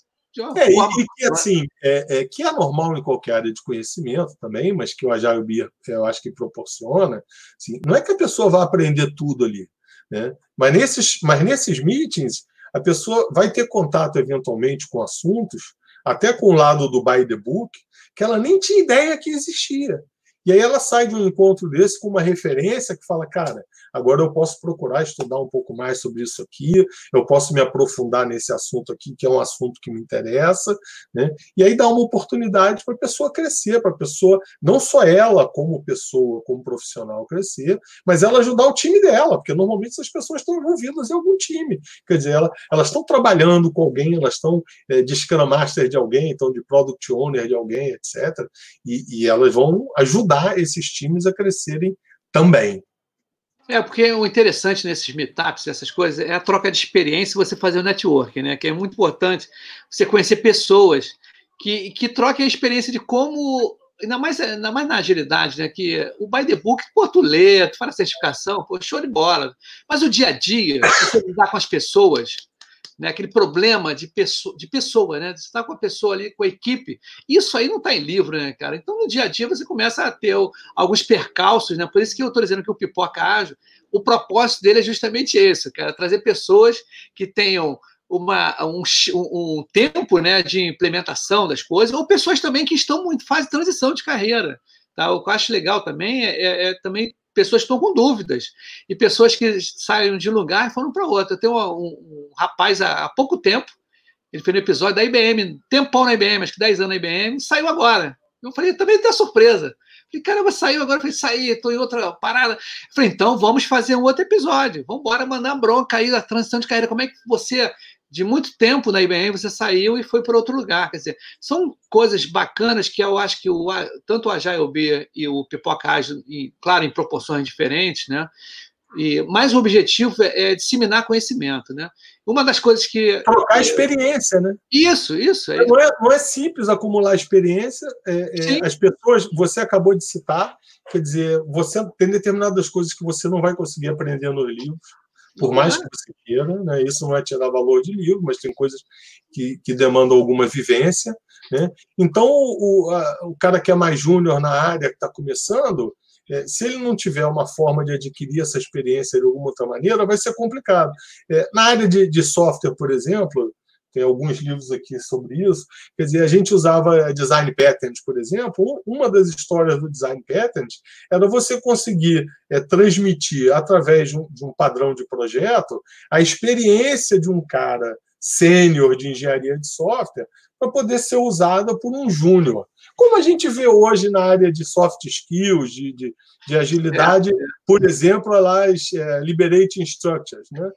É, e, que assim, é, é, que é normal em qualquer área de conhecimento também, mas que o Agile Beer eu acho que proporciona. Assim, não é que a pessoa vá aprender tudo ali, né? Mas nesses, mas nesses meetings a pessoa vai ter contato eventualmente com assuntos, até com o lado do by the book, que ela nem tinha ideia que existia. E aí ela sai de um encontro desse com uma referência que fala, cara, agora eu posso procurar estudar um pouco mais sobre isso aqui, eu posso me aprofundar nesse assunto aqui, que é um assunto que me interessa, né? E aí dá uma oportunidade para a pessoa crescer, para a pessoa, não só ela como pessoa, como profissional crescer, mas ela ajudar o time dela, porque normalmente essas pessoas estão envolvidas em algum time. Quer dizer, ela, elas estão trabalhando com alguém, elas estão é, de Scrum Master de alguém, então de Product Owner de alguém, etc. E, e elas vão ajudar ajudar esses times a crescerem também. É, porque o interessante nesses meetups, essas coisas, é a troca de experiência você fazer o network, né? Que é muito importante você conhecer pessoas que, que troquem a experiência de como, ainda mais, ainda mais na agilidade, né? Que o by the book, pô, tu lê, tu faz a certificação, pô, show de bola. Mas o dia a dia, você lidar com as pessoas, né? aquele problema de pessoa, de pessoa, né? Você está com a pessoa ali, com a equipe. Isso aí não está em livro, né, cara? Então, no dia a dia, você começa a ter alguns percalços, né? Por isso que eu estou dizendo que o Pipoca Ágil, o propósito dele é justamente esse, cara, trazer pessoas que tenham uma, um, um, tempo né, de implementação das coisas, ou pessoas também que estão muito fase de transição de carreira. Tá? O que eu acho legal também é, é, é também pessoas estão com dúvidas e pessoas que saem de um lugar e foram para outro. Eu tenho um, um rapaz há, há, pouco tempo, ele fez um episódio da IBM, tempão na IBM, acho que 10 anos na IBM, saiu agora. Eu falei, também tem surpresa. Falei, caramba, saiu agora. Eu falei, saí, estou em outra parada. Falei, então vamos fazer um outro episódio. Vamos embora mandar bronca aí da transição de carreira. Como é que você de muito tempo na IBM, você saiu e foi para outro lugar. Quer dizer, são coisas bacanas que eu acho que o, tanto o Agile B e o Pipoca Ágil, e, claro, em proporções diferentes, né? E, mas o objetivo é, é, disseminar conhecimento, né? Uma das coisas que... Trocar experiência, né? Isso, isso. É... Não, é, não é simples acumular experiência. É, é as pessoas, você acabou de citar, quer dizer, você tem determinadas coisas que você não vai conseguir aprender nos livros por mais que você queira, né? isso não é tirar valor de livro, mas tem coisas que, que demandam alguma vivência. Né? Então, o, a, o cara que é mais júnior na área, que está começando, é, se ele não tiver uma forma de adquirir essa experiência de alguma outra maneira, vai ser complicado. É, na área de, de software, por exemplo, tem alguns livros aqui sobre isso. Quer dizer, a gente usava design patterns, por exemplo. Uma das histórias do design patterns era você conseguir é, transmitir, através de um, de um, padrão de projeto, a experiência de um cara sênior de engenharia de software para poder ser usada por um júnior. Como a gente vê hoje na área de soft skills, de, de, de agilidade, é. por exemplo, as é, liberating structures, né?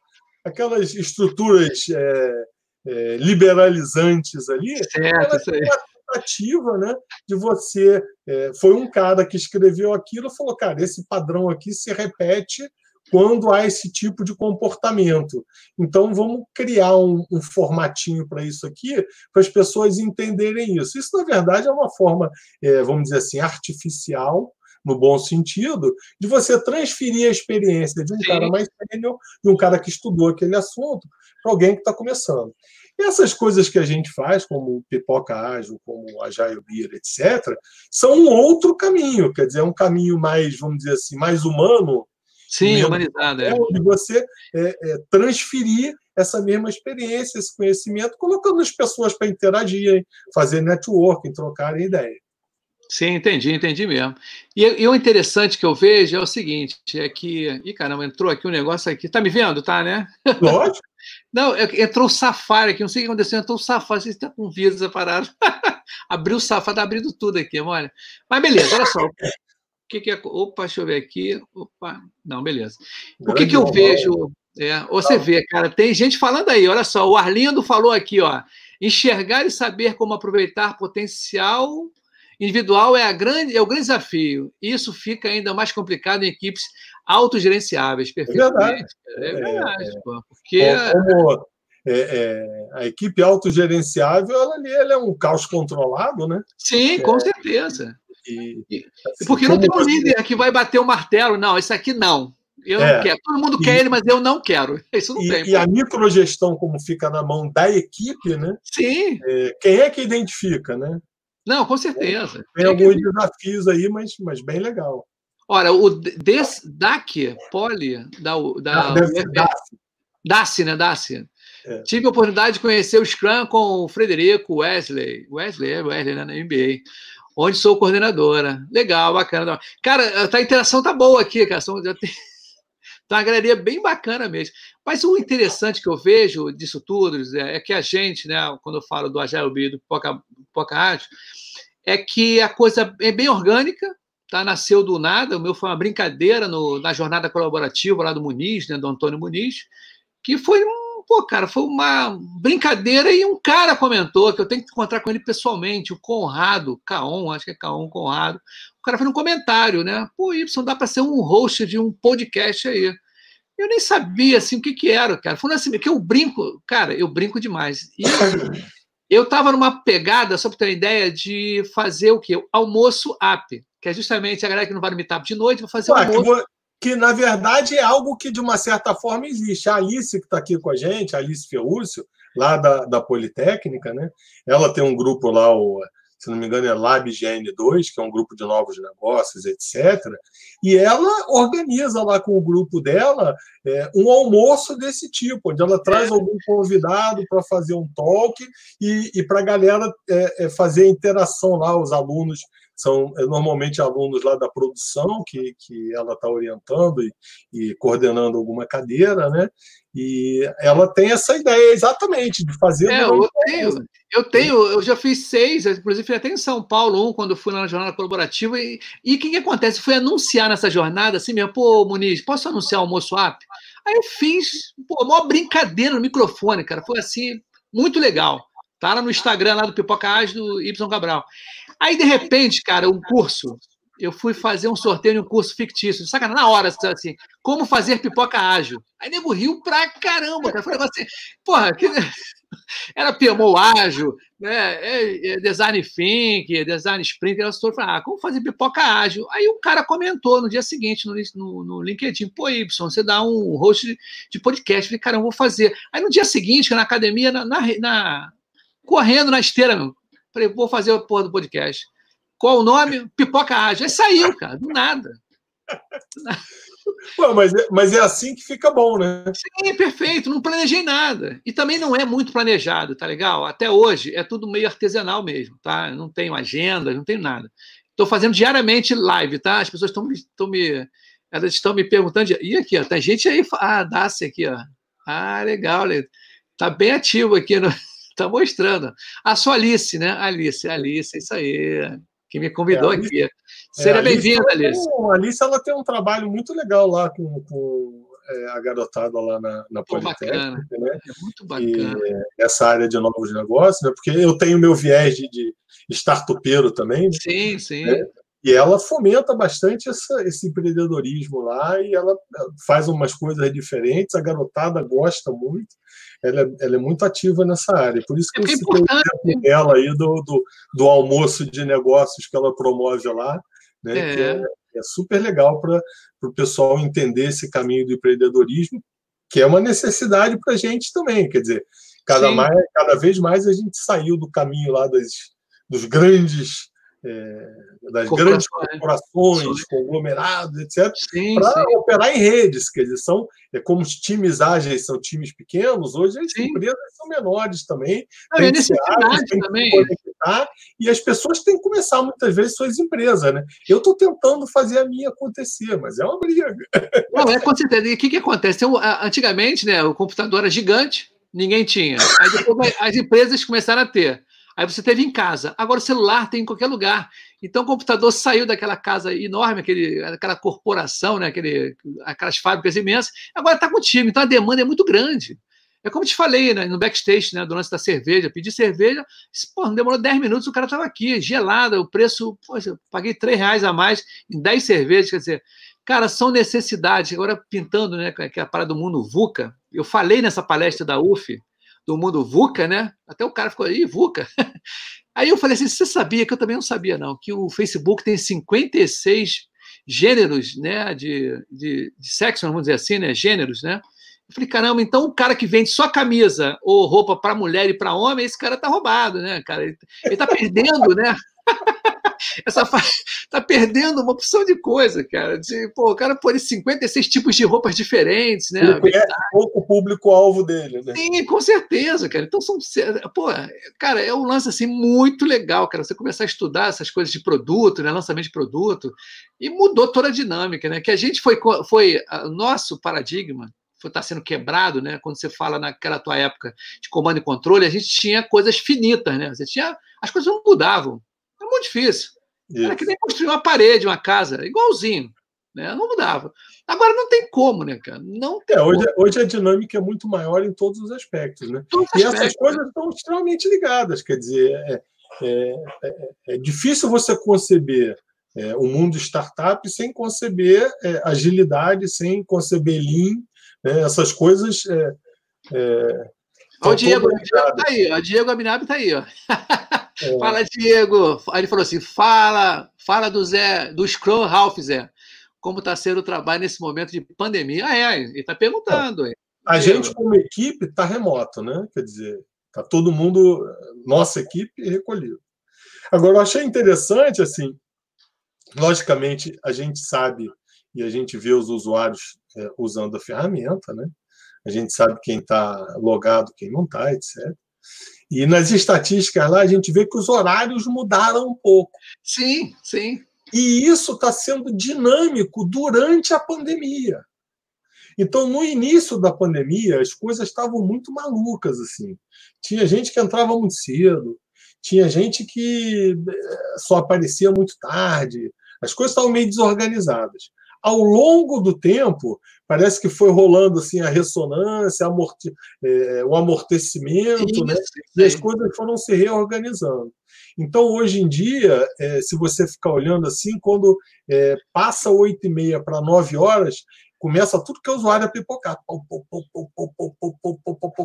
aquelas estruturas é, é, liberalizantes ali, certo, uma tentativa né, de você. É, foi um cara que escreveu aquilo e falou: cara, esse padrão aqui se repete quando há esse tipo de comportamento. Então, vamos criar um, um formatinho para isso aqui, para as pessoas entenderem isso. Isso, na verdade, é uma forma, é, vamos dizer assim, artificial no bom sentido, de você transferir a experiência de um Sim. cara mais sênior, de um cara que estudou aquele assunto, para alguém que está começando. E essas coisas que a gente faz, como pipoca ágil, como agile beer, etc., são um outro caminho, quer dizer, é um caminho mais, vamos dizer assim, mais humano. Sim, humanizado. É. De você é, é, transferir essa mesma experiência, esse conhecimento, colocando as pessoas para interagirem, fazer networking, trocarem ideia. Sim, entendi, entendi mesmo. E, e, o interessante que eu vejo é o seguinte, é que... Ih, caramba, entrou aqui um negócio aqui. Tá me vendo, tá, né? Lógico. *laughs* Não, é entrou o Safari aqui, não sei o que aconteceu, entrou o Safari, você está com vírus separado. *laughs* Abriu o Safari, tá abrindo tudo aqui, olha. Mas beleza, olha só. O que, que é. Opa, deixa eu ver aqui. Opa, não, beleza. O que, que eu vejo. É, você vê, cara, tem gente falando aí, olha só, o Arlindo falou aqui, ó. Enxergar e saber como aproveitar potencial individual é, a grande, é o grande desafio. Isso fica ainda mais complicado em equipes autogerenciáveis, é perfeitamente. É verdade, é verdade é, pô, porque... Como, é, é, a equipe autogerenciável, ela, ela é um caos controlado, né? Sim, com certeza. E, assim, porque não tem um líder que vai bater o martelo, não, isso aqui não. Eu é, não quero. Todo mundo e, quer ele, mas eu não quero. *laughs* Isso não e, tem. E a microgestão, como fica na mão da equipe, né? Sim. É, quem é que identifica, né? Não, com certeza. Tem, alguns desafios aí, mas, mas bem legal. Ora, o Des, DAC, Poli, da, da ah, DAC, né? DAC. É. Tive a oportunidade de conhecer o Scrum com o Frederico Wesley. Wesley, é Wesley, né, na MBA. Onde sou coordenadora. Legal, bacana. Cara, a interação tá boa aqui, cara. Já tem... *laughs* Tá uma galeria bem bacana mesmo. Mas o interessante que eu vejo disso tudo é, é que a gente, né, quando eu falo do Agile B, do Poca, Poca é que a coisa é bem orgânica, tá? nasceu do nada. O meu foi uma brincadeira no, na jornada colaborativa lá do Muniz, né, do Antônio Muniz, que foi um pô, cara, foi uma brincadeira e um cara comentou que eu tenho que encontrar com ele pessoalmente, o Conrado, Caon, acho que é Caon Conrado. O cara fez um comentário, né? Pô, Y dá para ser um host de um podcast aí. Eu nem sabia assim o que que era, cara. Foi assim, que eu brinco, cara, eu brinco demais. E eu estava numa pegada, só para ter uma ideia, de fazer o quê? Almoço app, que é justamente a galera que não vai no meetup de noite, vou fazer Ué, almoço que na verdade é algo que de uma certa forma existe. A Alice, que está aqui com a gente, a Alice Feúcio, lá da, da Politécnica, né? ela tem um grupo lá, o, se não me engano, é LabGN2, que é um grupo de novos negócios, etc. E ela organiza lá com o grupo dela é, um almoço desse tipo, onde ela traz é. algum convidado para fazer um talk e, e para a galera é, é, fazer a interação lá, os alunos são é, normalmente alunos lá da produção que, que ela está orientando e, e, coordenando alguma cadeira, né? E ela tem essa ideia exatamente de fazer. É, eu tenho, eu tenho, eu já fiz seis, inclusive até em São Paulo, um, quando fui na jornada colaborativa. E o que, que acontece? Fui anunciar nessa jornada, assim mesmo, pô, Muniz, posso anunciar o almoço app? Aí eu fiz, pô, uma brincadeira no microfone, cara. Foi assim, muito legal. Tá lá no Instagram lá do Pipoca Ágil do Y Cabral. Aí, de repente, cara, um curso, eu fui fazer um sorteio de um curso fictício, saca na hora, assim, como fazer pipoca ágil. Aí nego riu pra caramba, cara. Foi assim, porra, que... *laughs* era PMO ágil, né? É, é design think, design sprint, era todo ah, como fazer pipoca ágil. Aí um cara comentou no dia seguinte no, no, no LinkedIn, pô, Y, você dá um host de, de podcast. Falei, cara, eu vou fazer. Aí no dia seguinte, na academia, na, na, na correndo na esteira, meu, Falei, vou fazer a porra do podcast. Qual o nome? Pipoca Ágil. Aí saiu, cara, do nada. Pô, mas, é, mas é assim que fica bom, né? Sim, perfeito. Não planejei nada. E também não é muito planejado, tá legal? Até hoje é tudo meio artesanal mesmo, tá? não tenho agenda, não tenho nada. Estou fazendo diariamente live, tá? As pessoas estão me, elas estão me perguntando. E aqui, ó, tem gente aí. Ah, Dácia aqui, ó. Ah, legal, tá bem ativo aqui, no, tá mostrando. A sua Alice, né? Alice, Alice, isso aí que me convidou é, aqui. Seja é, bem-vinda, Alice. A Alice ela tem um trabalho muito legal lá com, com é, a garotada lá na, na Politécnica. Né? É muito bacana. E, essa área de novos negócios, né? porque eu tenho meu viés de, de startupeiro também. Né? Sim, sim. Né? E ela fomenta bastante essa, esse empreendedorismo lá e ela faz umas coisas diferentes, a garotada gosta muito ela é, ela é muito ativa nessa área. Por isso que é eu citei o exemplo dela aí do, do, do, almoço de negócios que ela promove lá, né, é. que é, é super legal para o pessoal entender esse caminho do empreendedorismo, que é uma necessidade para a gente também. Quer dizer, cada, mais, cada vez mais a gente saiu do caminho lá das, dos grandes é, das grandes corporações, conglomerados, etc., para operar em redes. Quer dizer, são, é, como os times ágeis são times pequenos, hoje as sim. empresas são menores também. Não, tem é necessidade tem também. Conectar, e as pessoas têm que começar muitas vezes suas empresas. Né? Eu estou tentando fazer a minha acontecer, mas é uma briga. Não, é com certeza. E o que, que acontece? Antigamente, né, o computador era gigante, ninguém tinha. Aí depois as empresas começaram a ter. Aí você teve em casa. Agora o celular tem em qualquer lugar. Então o computador saiu daquela casa enorme, aquele, aquela corporação, né? aquele, aquelas fábricas imensas, agora está contigo. Então a demanda é muito grande. É como te falei né, no backstage, né, do lance da cerveja. Pedi cerveja, pô, demorou 10 minutos, o cara estava aqui, gelada, o preço, poxa, paguei 3 reais a mais em 10 cervejas. Quer dizer, cara, são necessidades. Agora, pintando, né, que é a parada do mundo VUCA, eu falei nessa palestra da UF, do mundo VUCA, né? Até o cara ficou aí, VUCA. *laughs* Aí eu falei assim: você sabia que eu também não sabia, não, que o Facebook tem 56 gêneros né, de, de, de sexo, vamos dizer assim, né? Gêneros, né? Eu falei, caramba, então o cara que vende só camisa ou roupa para mulher e para homem, esse cara tá roubado, né, cara? Ele, ele tá perdendo, né? *laughs* essa *laughs* tá perdendo uma opção de coisa, cara. De, pô, o cara pôr 56 tipos de roupas diferentes, né? Ele conhece pouco público-alvo dele, né? Sim, com certeza, cara. Então são. Pô, cara, é um lance assim muito legal, cara. Você começar a estudar essas coisas de produto, né? Lançamento de produto, e mudou toda a dinâmica, né? Que a gente foi. foi nosso paradigma está sendo quebrado, né? Quando você fala naquela tua época de comando e controle, a gente tinha coisas finitas, né? Você tinha, as coisas não mudavam. É muito difícil. Isso. Era que nem construir uma parede, uma casa, igualzinho. Né? Não mudava. Agora não tem como, né, cara? Não tem é, hoje, hoje a dinâmica é muito maior em todos os aspectos, né? Todos e aspectos, essas coisas né? estão extremamente ligadas. Quer dizer, é, é, é, é difícil você conceber é, o mundo startup sem conceber é, agilidade, sem conceber lean, né? essas coisas. É, é, o Diego, o Diego tá aí, o Diego Abinab tá aí, ó. *laughs* É. Fala, Diego. Aí ele falou assim: fala, fala do Zé, do Scrum Ralph, Zé. Como está sendo o trabalho nesse momento de pandemia? Ah, é, ele está perguntando. A gente, como equipe, está remoto, né? Quer dizer, está todo mundo, nossa equipe, recolhido. Agora, eu achei interessante, assim, logicamente, a gente sabe e a gente vê os usuários é, usando a ferramenta, né? A gente sabe quem está logado, quem não está, etc. E nas estatísticas lá, a gente vê que os horários mudaram um pouco. Sim, sim. E isso está sendo dinâmico durante a pandemia. Então, no início da pandemia, as coisas estavam muito malucas. assim. Tinha gente que entrava muito cedo, tinha gente que eh, só aparecia muito tarde, as coisas estavam meio desorganizadas ao longo do tempo, parece que foi rolando assim a ressonância, é, o amortecimento, sim, né? Sim. e as coisas foram se reorganizando. Então, hoje em dia, é, se você ficar olhando assim, quando é, passa oito e meia para nove horas, começa tudo que é usuário a pipocar.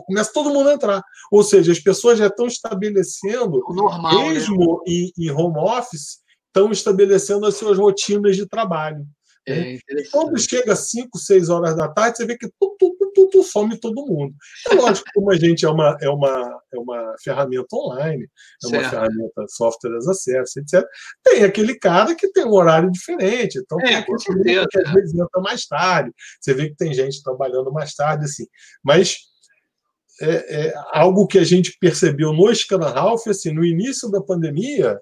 Começa todo mundo a entrar. Ou seja, as pessoas já estão estabelecendo, normal, né? mesmo né? em, em home office, estão estabelecendo as suas rotinas de trabalho. É quando chega 5, 6 horas da tarde, você vê que tu, tu, tu, mundo, some todo mundo. É lógico como a gente é uma, é uma, é uma ferramenta online, é uma certo. ferramenta software as acesso, etc., tem aquele cara que tem um horário diferente. Então, é, tem certeza, que às vezes entra mais tarde. Você vê que tem gente trabalhando mais tarde, assim. Mas é, é, algo que a gente percebeu no Scanner Ralph, assim, no início da pandemia,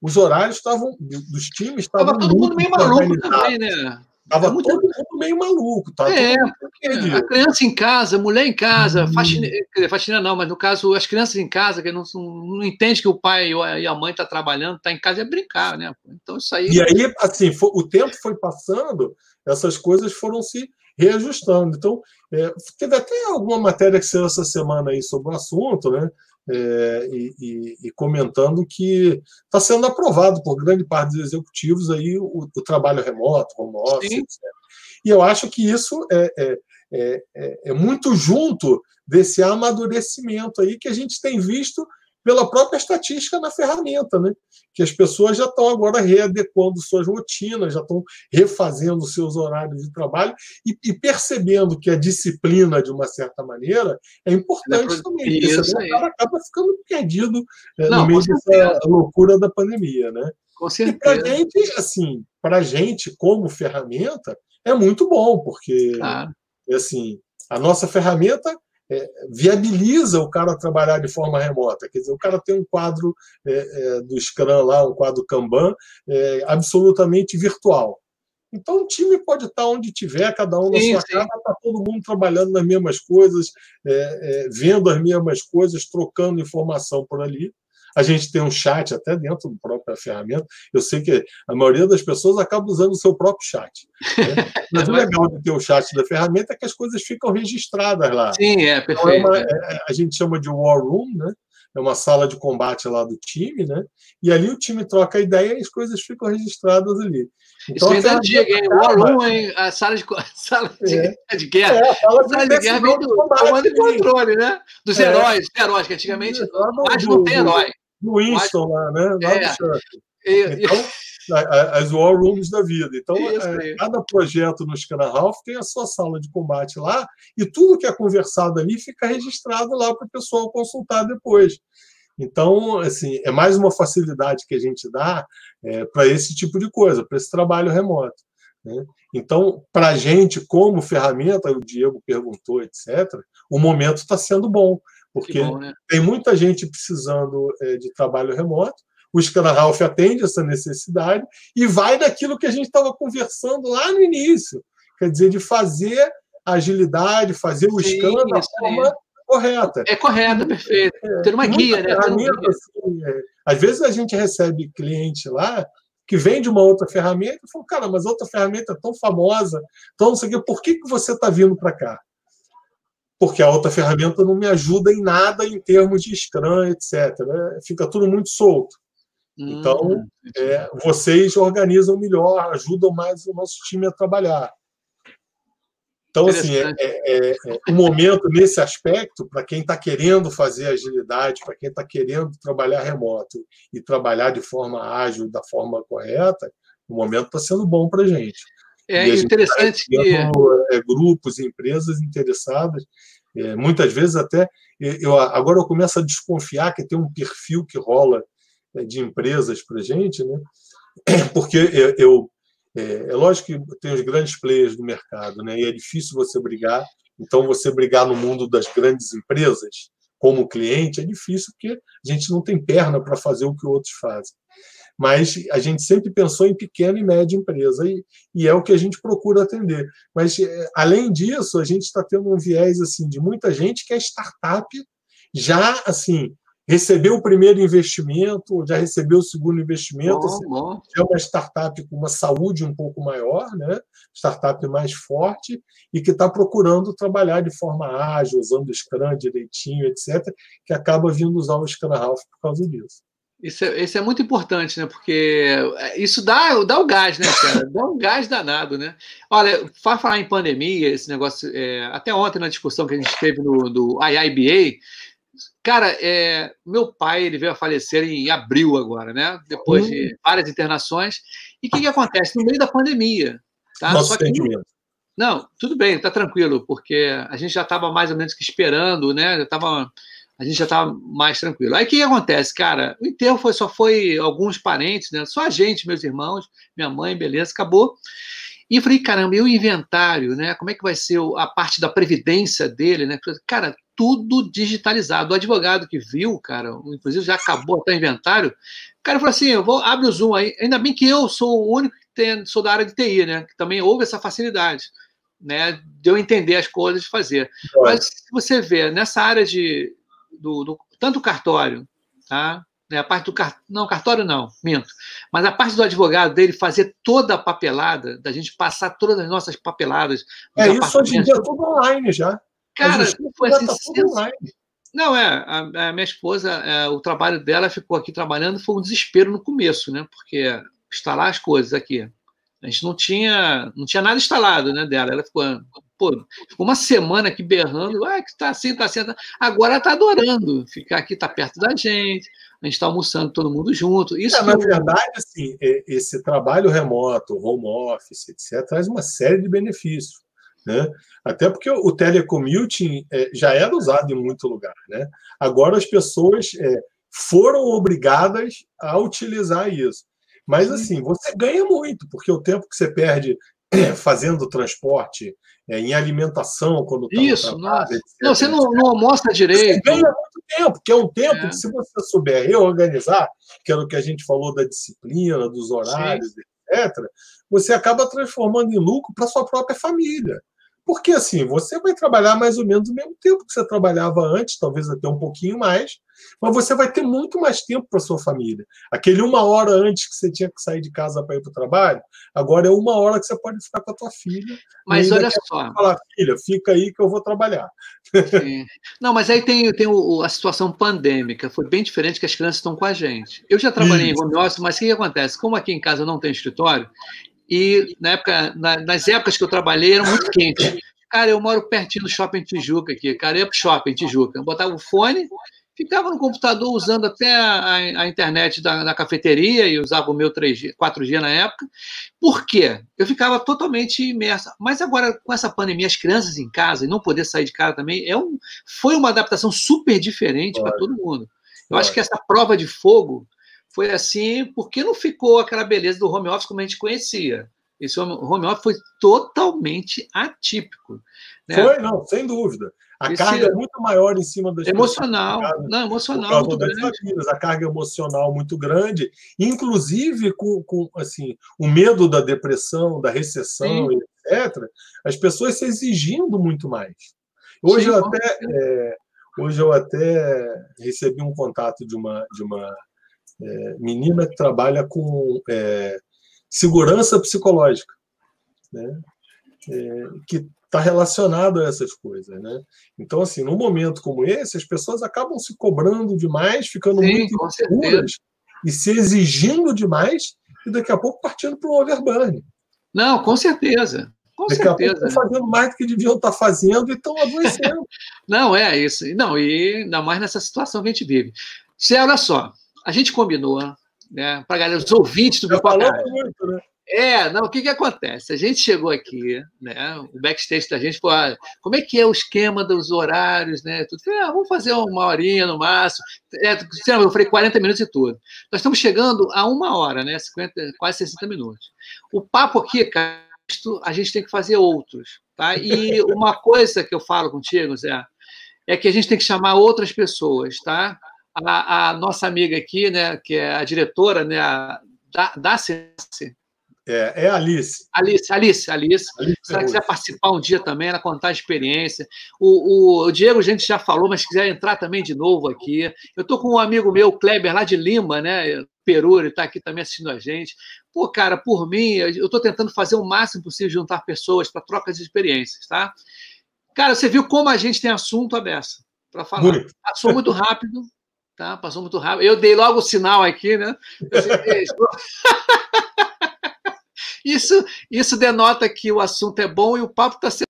os horários estavam dos times estavam Tava todo mundo meio maluco também, né? Tava muito... todo mundo meio maluco, tá? É, a criança em casa, mulher em casa, hum. faxina, faxina não, mas no caso, as crianças em casa, que não, não entende que o pai e a mãe tá trabalhando, tá em casa é brincar, né? Então isso aí. E aí, assim, foi, o tempo foi passando, essas coisas foram se reajustando. Então, é, teve até alguma matéria que saiu essa semana aí sobre o assunto, né? É, e, e, e, comentando que está sendo aprovado por grande parte dos executivos aí o, o trabalho remoto, home office, etc. E eu acho que isso é, é, é, é, é muito junto desse amadurecimento aí que a gente tem visto pela própria estatística na ferramenta, né? que as pessoas já estão agora readequando suas rotinas, já estão refazendo seus horários de trabalho e, e percebendo que a disciplina, de uma certa maneira, é importante é também. Isso senão o cara acaba ficando perdido é, Não, no meio dessa loucura da pandemia. Né? Com certeza. E para a gente, assim, para gente, como ferramenta, é muito bom, porque claro. assim, a nossa ferramenta é, viabiliza o cara trabalhar de forma remota. Quer dizer, o cara tem um quadro é, é, do Scrum lá, um quadro Kanban, é, absolutamente virtual. Então, o time pode estar onde tiver, cada um na sim, sua sim. casa, está todo mundo trabalhando nas mesmas coisas, é, vendo as mesmas coisas, trocando informação por ali. A gente tem um chat até dentro da própria ferramenta. Eu sei que a maioria das pessoas acaba usando o seu próprio chat. Né? *laughs* Mas o legal de ter o chat da ferramenta é que as coisas ficam registradas lá. Sim, é perfeito. Então é uma, é, a gente chama de war room, né? é uma sala de combate lá do time, né? E ali o time troca ideia e as coisas ficam registradas ali. Então, Isso vem da antiga, hein? War Room, hein? A sala de, *laughs* sala de, é. de guerra. É, a sala, a sala de guerra vem do comando e controle, né? Dos é. heróis, heróis, que antigamente quase não tem herói do Winston lá, né? Lá é. Então, as War Rooms da vida. Então, é, cada projeto no Scana Ralph tem a sua sala de combate lá e tudo que é conversado ali fica registrado lá para o pessoal consultar depois. Então, assim, é mais uma facilidade que a gente dá é, para esse tipo de coisa, para esse trabalho remoto. Né? Então, para a gente, como ferramenta, o Diego perguntou, etc., o momento está sendo bom, porque bom, né? tem muita gente precisando é, de trabalho remoto. O Scana Ralph atende essa necessidade e vai daquilo que a gente estava conversando lá no início, quer dizer, de fazer a agilidade, fazer o Sim, scan da forma correta. É correta, perfeito. É, Ter uma guia, né? Ferramenta, assim, é, às vezes a gente recebe cliente lá que vende uma outra ferramenta e fala, cara, mas outra ferramenta é tão famosa, então não sei o quê, por que, que você está vindo para cá? Porque a outra ferramenta não me ajuda em nada em termos de Scrum, etc. Né? Fica tudo muito solto. Então, hum, é, vocês organizam melhor, ajudam mais o nosso time a trabalhar. Então, assim, é, é, é, o momento nesse aspecto, para quem está querendo fazer agilidade, para quem está querendo trabalhar remoto e trabalhar de forma ágil, da forma correta, o momento está sendo bom para a gente. É interessante que. É, grupos, empresas interessadas, é, muitas vezes até. Eu, agora eu começo a desconfiar que tem um perfil que rola é, de empresas para a gente, né? *clears throat* porque eu, eu é, é, lógico que tem os grandes players do mercado, né? e é difícil você brigar. Então, você brigar no mundo das grandes empresas como cliente é difícil porque a gente não tem perna para fazer o que outros fazem mas a gente sempre pensou em pequena e média empresa, e, e é o que a gente procura atender. Mas, é, além disso, a gente está tendo um viés assim de muita gente que é startup, já assim recebeu o primeiro investimento, já recebeu o segundo investimento, bom, assim, bom. é uma startup com uma saúde um pouco maior, né? startup mais forte, e que está procurando trabalhar de forma ágil, usando o Scrum direitinho, etc., que acaba vindo usar o Scrum Half por causa disso. Isso é, isso é muito importante, né? Porque isso dá, dá o gás, né, cara? Dá um gás danado, né? Olha, para falar em pandemia, esse negócio, é, até ontem na discussão que a gente teve no do IIBA, cara, é, meu pai ele veio a falecer em abril agora, né? Depois de várias internações. E o que, que acontece? No meio da pandemia, tá? Nosso Só que, Não, tudo bem, tá tranquilo, porque a gente já estava mais ou menos que esperando, né? Já tava, a gente já estava mais tranquilo. Aí o que, que acontece, cara? O enterro foi, só foi alguns parentes, né? Só a gente, meus irmãos, minha mãe, beleza, acabou. E falei, caramba, e o inventário, né? Como é que vai ser a parte da previdência dele, né? Cara, tudo digitalizado. O advogado que viu, cara, inclusive já acabou até o inventário, o cara falou assim: eu vou abre o Zoom aí. Ainda bem que eu sou o único que tem, sou da área de TI, né? Que também houve essa facilidade, né? De eu entender as coisas de fazer. Mas se você vê nessa área de do, do tanto cartório, tá? Né, a parte do cartório, não, cartório não, minto. Mas a parte do advogado dele fazer toda a papelada, da gente passar todas as nossas papeladas. É, isso hoje em dia é tudo online já. Cara, foi assim, tá Não, é, a, a minha esposa, é, o trabalho dela ficou aqui trabalhando, foi um desespero no começo, né? Porque instalar as coisas aqui. A gente não tinha, não tinha nada instalado, né, dela. Ela ficou, pô, ficou uma semana aqui berrando, ah, que tá assim, tá assim. Tá... Agora ela tá adorando ficar aqui, tá perto da gente a gente está almoçando todo mundo junto. Isso é, na verdade, assim, esse trabalho remoto, home office, etc., traz uma série de benefícios. Né? Até porque o telecommuting é, já era usado em muito lugar. Né? Agora as pessoas é, foram obrigadas a utilizar isso. Mas assim, você ganha muito, porque o tempo que você perde *clears throat* fazendo transporte, é, em alimentação, quando está Isso, etc, não, você não, não almoça direito. Você ganha muito tempo, que é um tempo é. que, se você souber reorganizar, que era o que a gente falou da disciplina, dos horários, Sim. etc., você acaba transformando em lucro para sua própria família. Porque assim, você vai trabalhar mais ou menos o mesmo tempo que você trabalhava antes, talvez até um pouquinho mais, mas você vai ter muito mais tempo para sua família. Aquele uma hora antes que você tinha que sair de casa para ir para o trabalho, agora é uma hora que você pode ficar com a tua filha. Mas olha só. Falar, filha, fica aí que eu vou trabalhar. Sim. Não, mas aí tem, tem o, a situação pandêmica, foi bem diferente que as crianças estão com a gente. Eu já trabalhei Isso. em home office, mas o que, que acontece? Como aqui em casa não tem escritório, e na época, na, nas épocas que eu trabalhei, era muito quente. Cara, eu moro pertinho do shopping Tijuca aqui, cara, eu ia pro shopping Tijuca. Eu botava o fone, ficava no computador usando até a, a internet da, da, cafeteria e usava o meu 3G, 4G na época. Por quê? Eu ficava totalmente imersa. Mas agora, com essa pandemia, as crianças em casa e não poder sair de casa também, é um, foi uma adaptação super diferente para todo mundo. Eu acho que essa prova de fogo foi assim porque não ficou aquela beleza do home office como a gente conhecia. Esse home office foi totalmente atípico. Né? Foi, não, sem dúvida. A Esse carga é muito maior em cima das emocional, pessoas, não, emocional muito grande. Famílias, a carga emocional muito grande, inclusive com, com assim o medo da depressão, da recessão, Sim. etc. As pessoas se exigindo muito mais. Hoje Sim, eu até é, hoje eu até recebi um contato de uma de uma é, menina que trabalha com é, segurança psicológica, né? É, que está relacionado a essas coisas, né? Então, assim, num momento como esse, as pessoas acabam se cobrando demais, ficando Sim, muito inseguras e se exigindo demais, e daqui a pouco partindo para o overburn. Não, com certeza. Com Daqui certeza. a pouco estão fazendo mais do que deviam estar tá fazendo e estão adoecendo. *laughs* Não, é isso. Não, e ainda mais nessa situação que a gente vive. Se olha só, a gente combinou, né, para galera, os ouvintes do Pipoca. muito, né? É, não, o que, que acontece? A gente chegou aqui, né? O backstage da gente falou: ah, como é que é o esquema dos horários, né? Tudo. Ah, vamos fazer uma horinha no máximo. É, eu falei 40 minutos e tudo. Nós estamos chegando a uma hora, né? 50, quase 60 minutos. O papo aqui, cara, a gente tem que fazer outros. Tá? E uma coisa que eu falo contigo, Zé, é que a gente tem que chamar outras pessoas, tá? A, a nossa amiga aqui, né, que é a diretora, né, a, da, da é, é a Alice. Alice, Alice, Alice. Alice se ela quiser participar um dia também, ela contar a experiência. O, o, o, Diego, a gente já falou, mas se quiser entrar também de novo aqui. Eu estou com um amigo meu, Kleber, lá de Lima, né? Peru, ele está aqui também assistindo a gente. Pô, cara, por mim, eu estou tentando fazer o máximo possível juntar pessoas para trocas de experiências, tá? Cara, você viu como a gente tem assunto aberto para falar. Muito. Passou muito rápido, tá? Passou muito rápido. Eu dei logo o sinal aqui, né? *laughs* Isso, isso denota que o assunto é bom e o papo está sendo.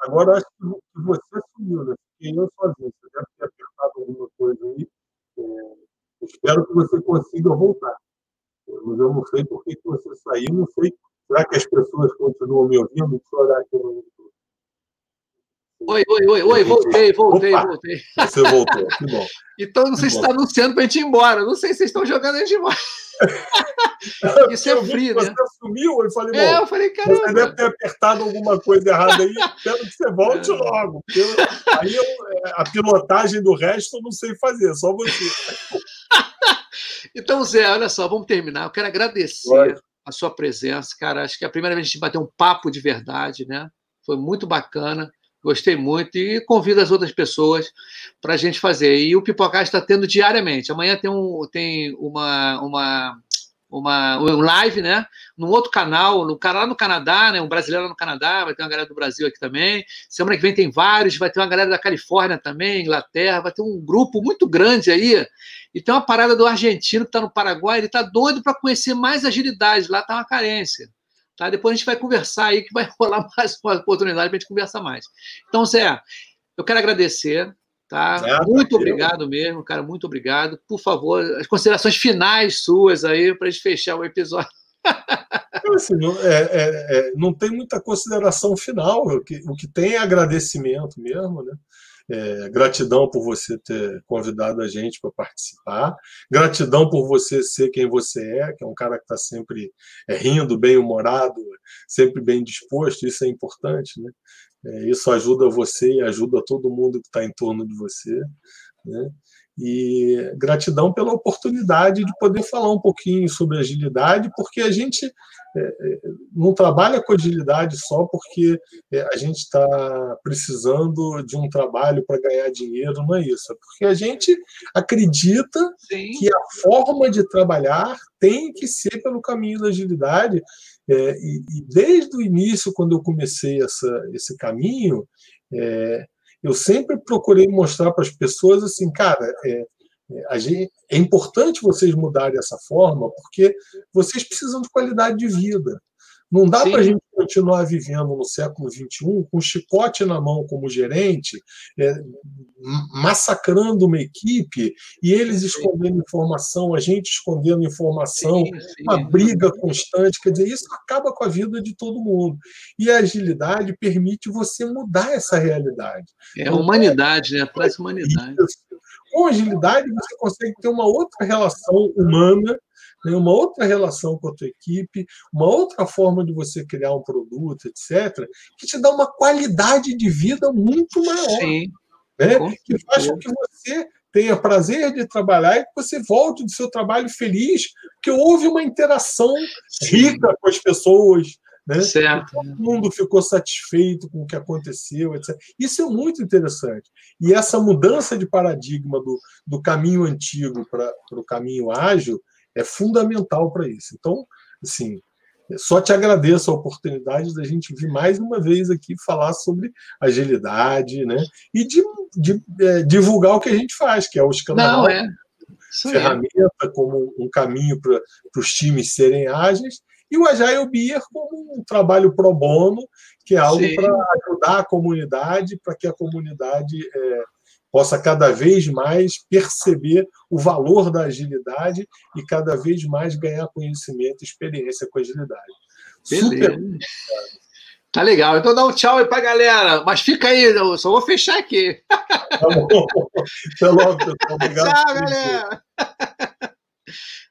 Agora, acho que você sumiu, né? Fiquei eu sozinho. Você deve ter apertado alguma coisa aí. É, espero que você consiga voltar. Mas eu não sei por que você saiu, não sei Será que as pessoas continuam me ouvindo? Deixa eu olhar aqui no Oi, oi, oi, oi, voltei, voltei, Opa, voltei. Você voltou, que bom. *laughs* Então, não sei se está anunciando para a gente ir embora. Não sei se vocês estão jogando a gente embora. *laughs* Isso é frio, né? Você sumiu, eu falei, é, eu falei, caramba. Você deve ter apertado alguma coisa errada aí, espero que você volte é. logo. Eu, aí eu, é, a pilotagem do resto eu não sei fazer, só você. *laughs* então, Zé, olha só, vamos terminar. Eu quero agradecer a sua presença, cara. Acho que é a primeira vez que a gente bateu um papo de verdade, né? Foi muito bacana. Gostei muito e convido as outras pessoas para a gente fazer. E o Pipocast está tendo diariamente. Amanhã tem, um, tem uma, uma, uma um live, né? Num outro canal, no canal no Canadá, né? Um brasileiro no Canadá, vai ter uma galera do Brasil aqui também. Semana que vem tem vários, vai ter uma galera da Califórnia também, Inglaterra, vai ter um grupo muito grande aí. E tem uma parada do argentino que está no Paraguai, ele está doido para conhecer mais agilidade. Lá está uma carência. Tá? Depois a gente vai conversar aí, que vai *laughs* rolar mais uma oportunidade para a gente conversar mais. Então, Zé, eu quero agradecer. Tá? É, muito tá obrigado mesmo, cara. Muito obrigado. Por favor, as considerações finais suas aí para a gente fechar o episódio. *laughs* Assim, não, é, é, é, não tem muita consideração final. O que, o que tem é agradecimento mesmo, né? É, gratidão por você ter convidado a gente para participar. Gratidão por você ser quem você é, que é um cara que está sempre é, rindo, bem-humorado, sempre bem disposto. Isso é importante, né? É, isso ajuda você e ajuda todo mundo que está em torno de você. Né? E gratidão pela oportunidade de poder falar um pouquinho sobre agilidade, porque a gente é, é, não trabalha com agilidade só porque é, a gente está precisando de um trabalho para ganhar dinheiro, não é isso. É porque a gente acredita Sim. que a forma de trabalhar tem que ser pelo caminho da agilidade. E, desde o início, quando eu comecei essa, esse caminho, é, eu sempre procurei mostrar para as pessoas assim, cara, é, é, gente, é importante vocês mudarem essa forma, porque vocês precisam de qualidade de vida. Não dá para a gente continuar vivendo no século XXI com chicote na mão como gerente, é, massacrando uma equipe e eles escondendo informação, a gente escondendo informação, sim, sim. uma briga constante. Quer dizer, isso acaba com a vida de todo mundo. E a agilidade permite você mudar essa realidade. É a humanidade, né? Traz humanidade. Com agilidade, você consegue ter uma outra relação humana né, uma outra relação com a tua equipe, uma outra forma de você criar um produto, etc., que te dá uma qualidade de vida muito maior. Sim, né? Que faz com que você tenha prazer de trabalhar e que você volte do seu trabalho feliz, porque houve uma interação rica com as pessoas. Né? Certo. Todo mundo ficou satisfeito com o que aconteceu, etc. Isso é muito interessante. E essa mudança de paradigma do, do caminho antigo para o caminho ágil é fundamental para isso. Então, assim, só te agradeço a oportunidade da gente vir mais uma vez aqui falar sobre agilidade, né? E de, de é, divulgar o que a gente faz, que é o escambau, é. ferramenta é. como um caminho para os times serem ágeis, e o Agile Beer como um trabalho pro bono, que é algo para ajudar a comunidade, para que a comunidade é, possa cada vez mais perceber o valor da agilidade e cada vez mais ganhar conhecimento e experiência com agilidade. Beleza. Super. Tá legal. Então dá um tchau aí pra galera. Mas fica aí, eu só vou fechar aqui. Tá bom. Até logo, pessoal. *laughs* Obrigado. Tchau, galera.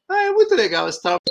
Ah, é muito legal esse trabalho.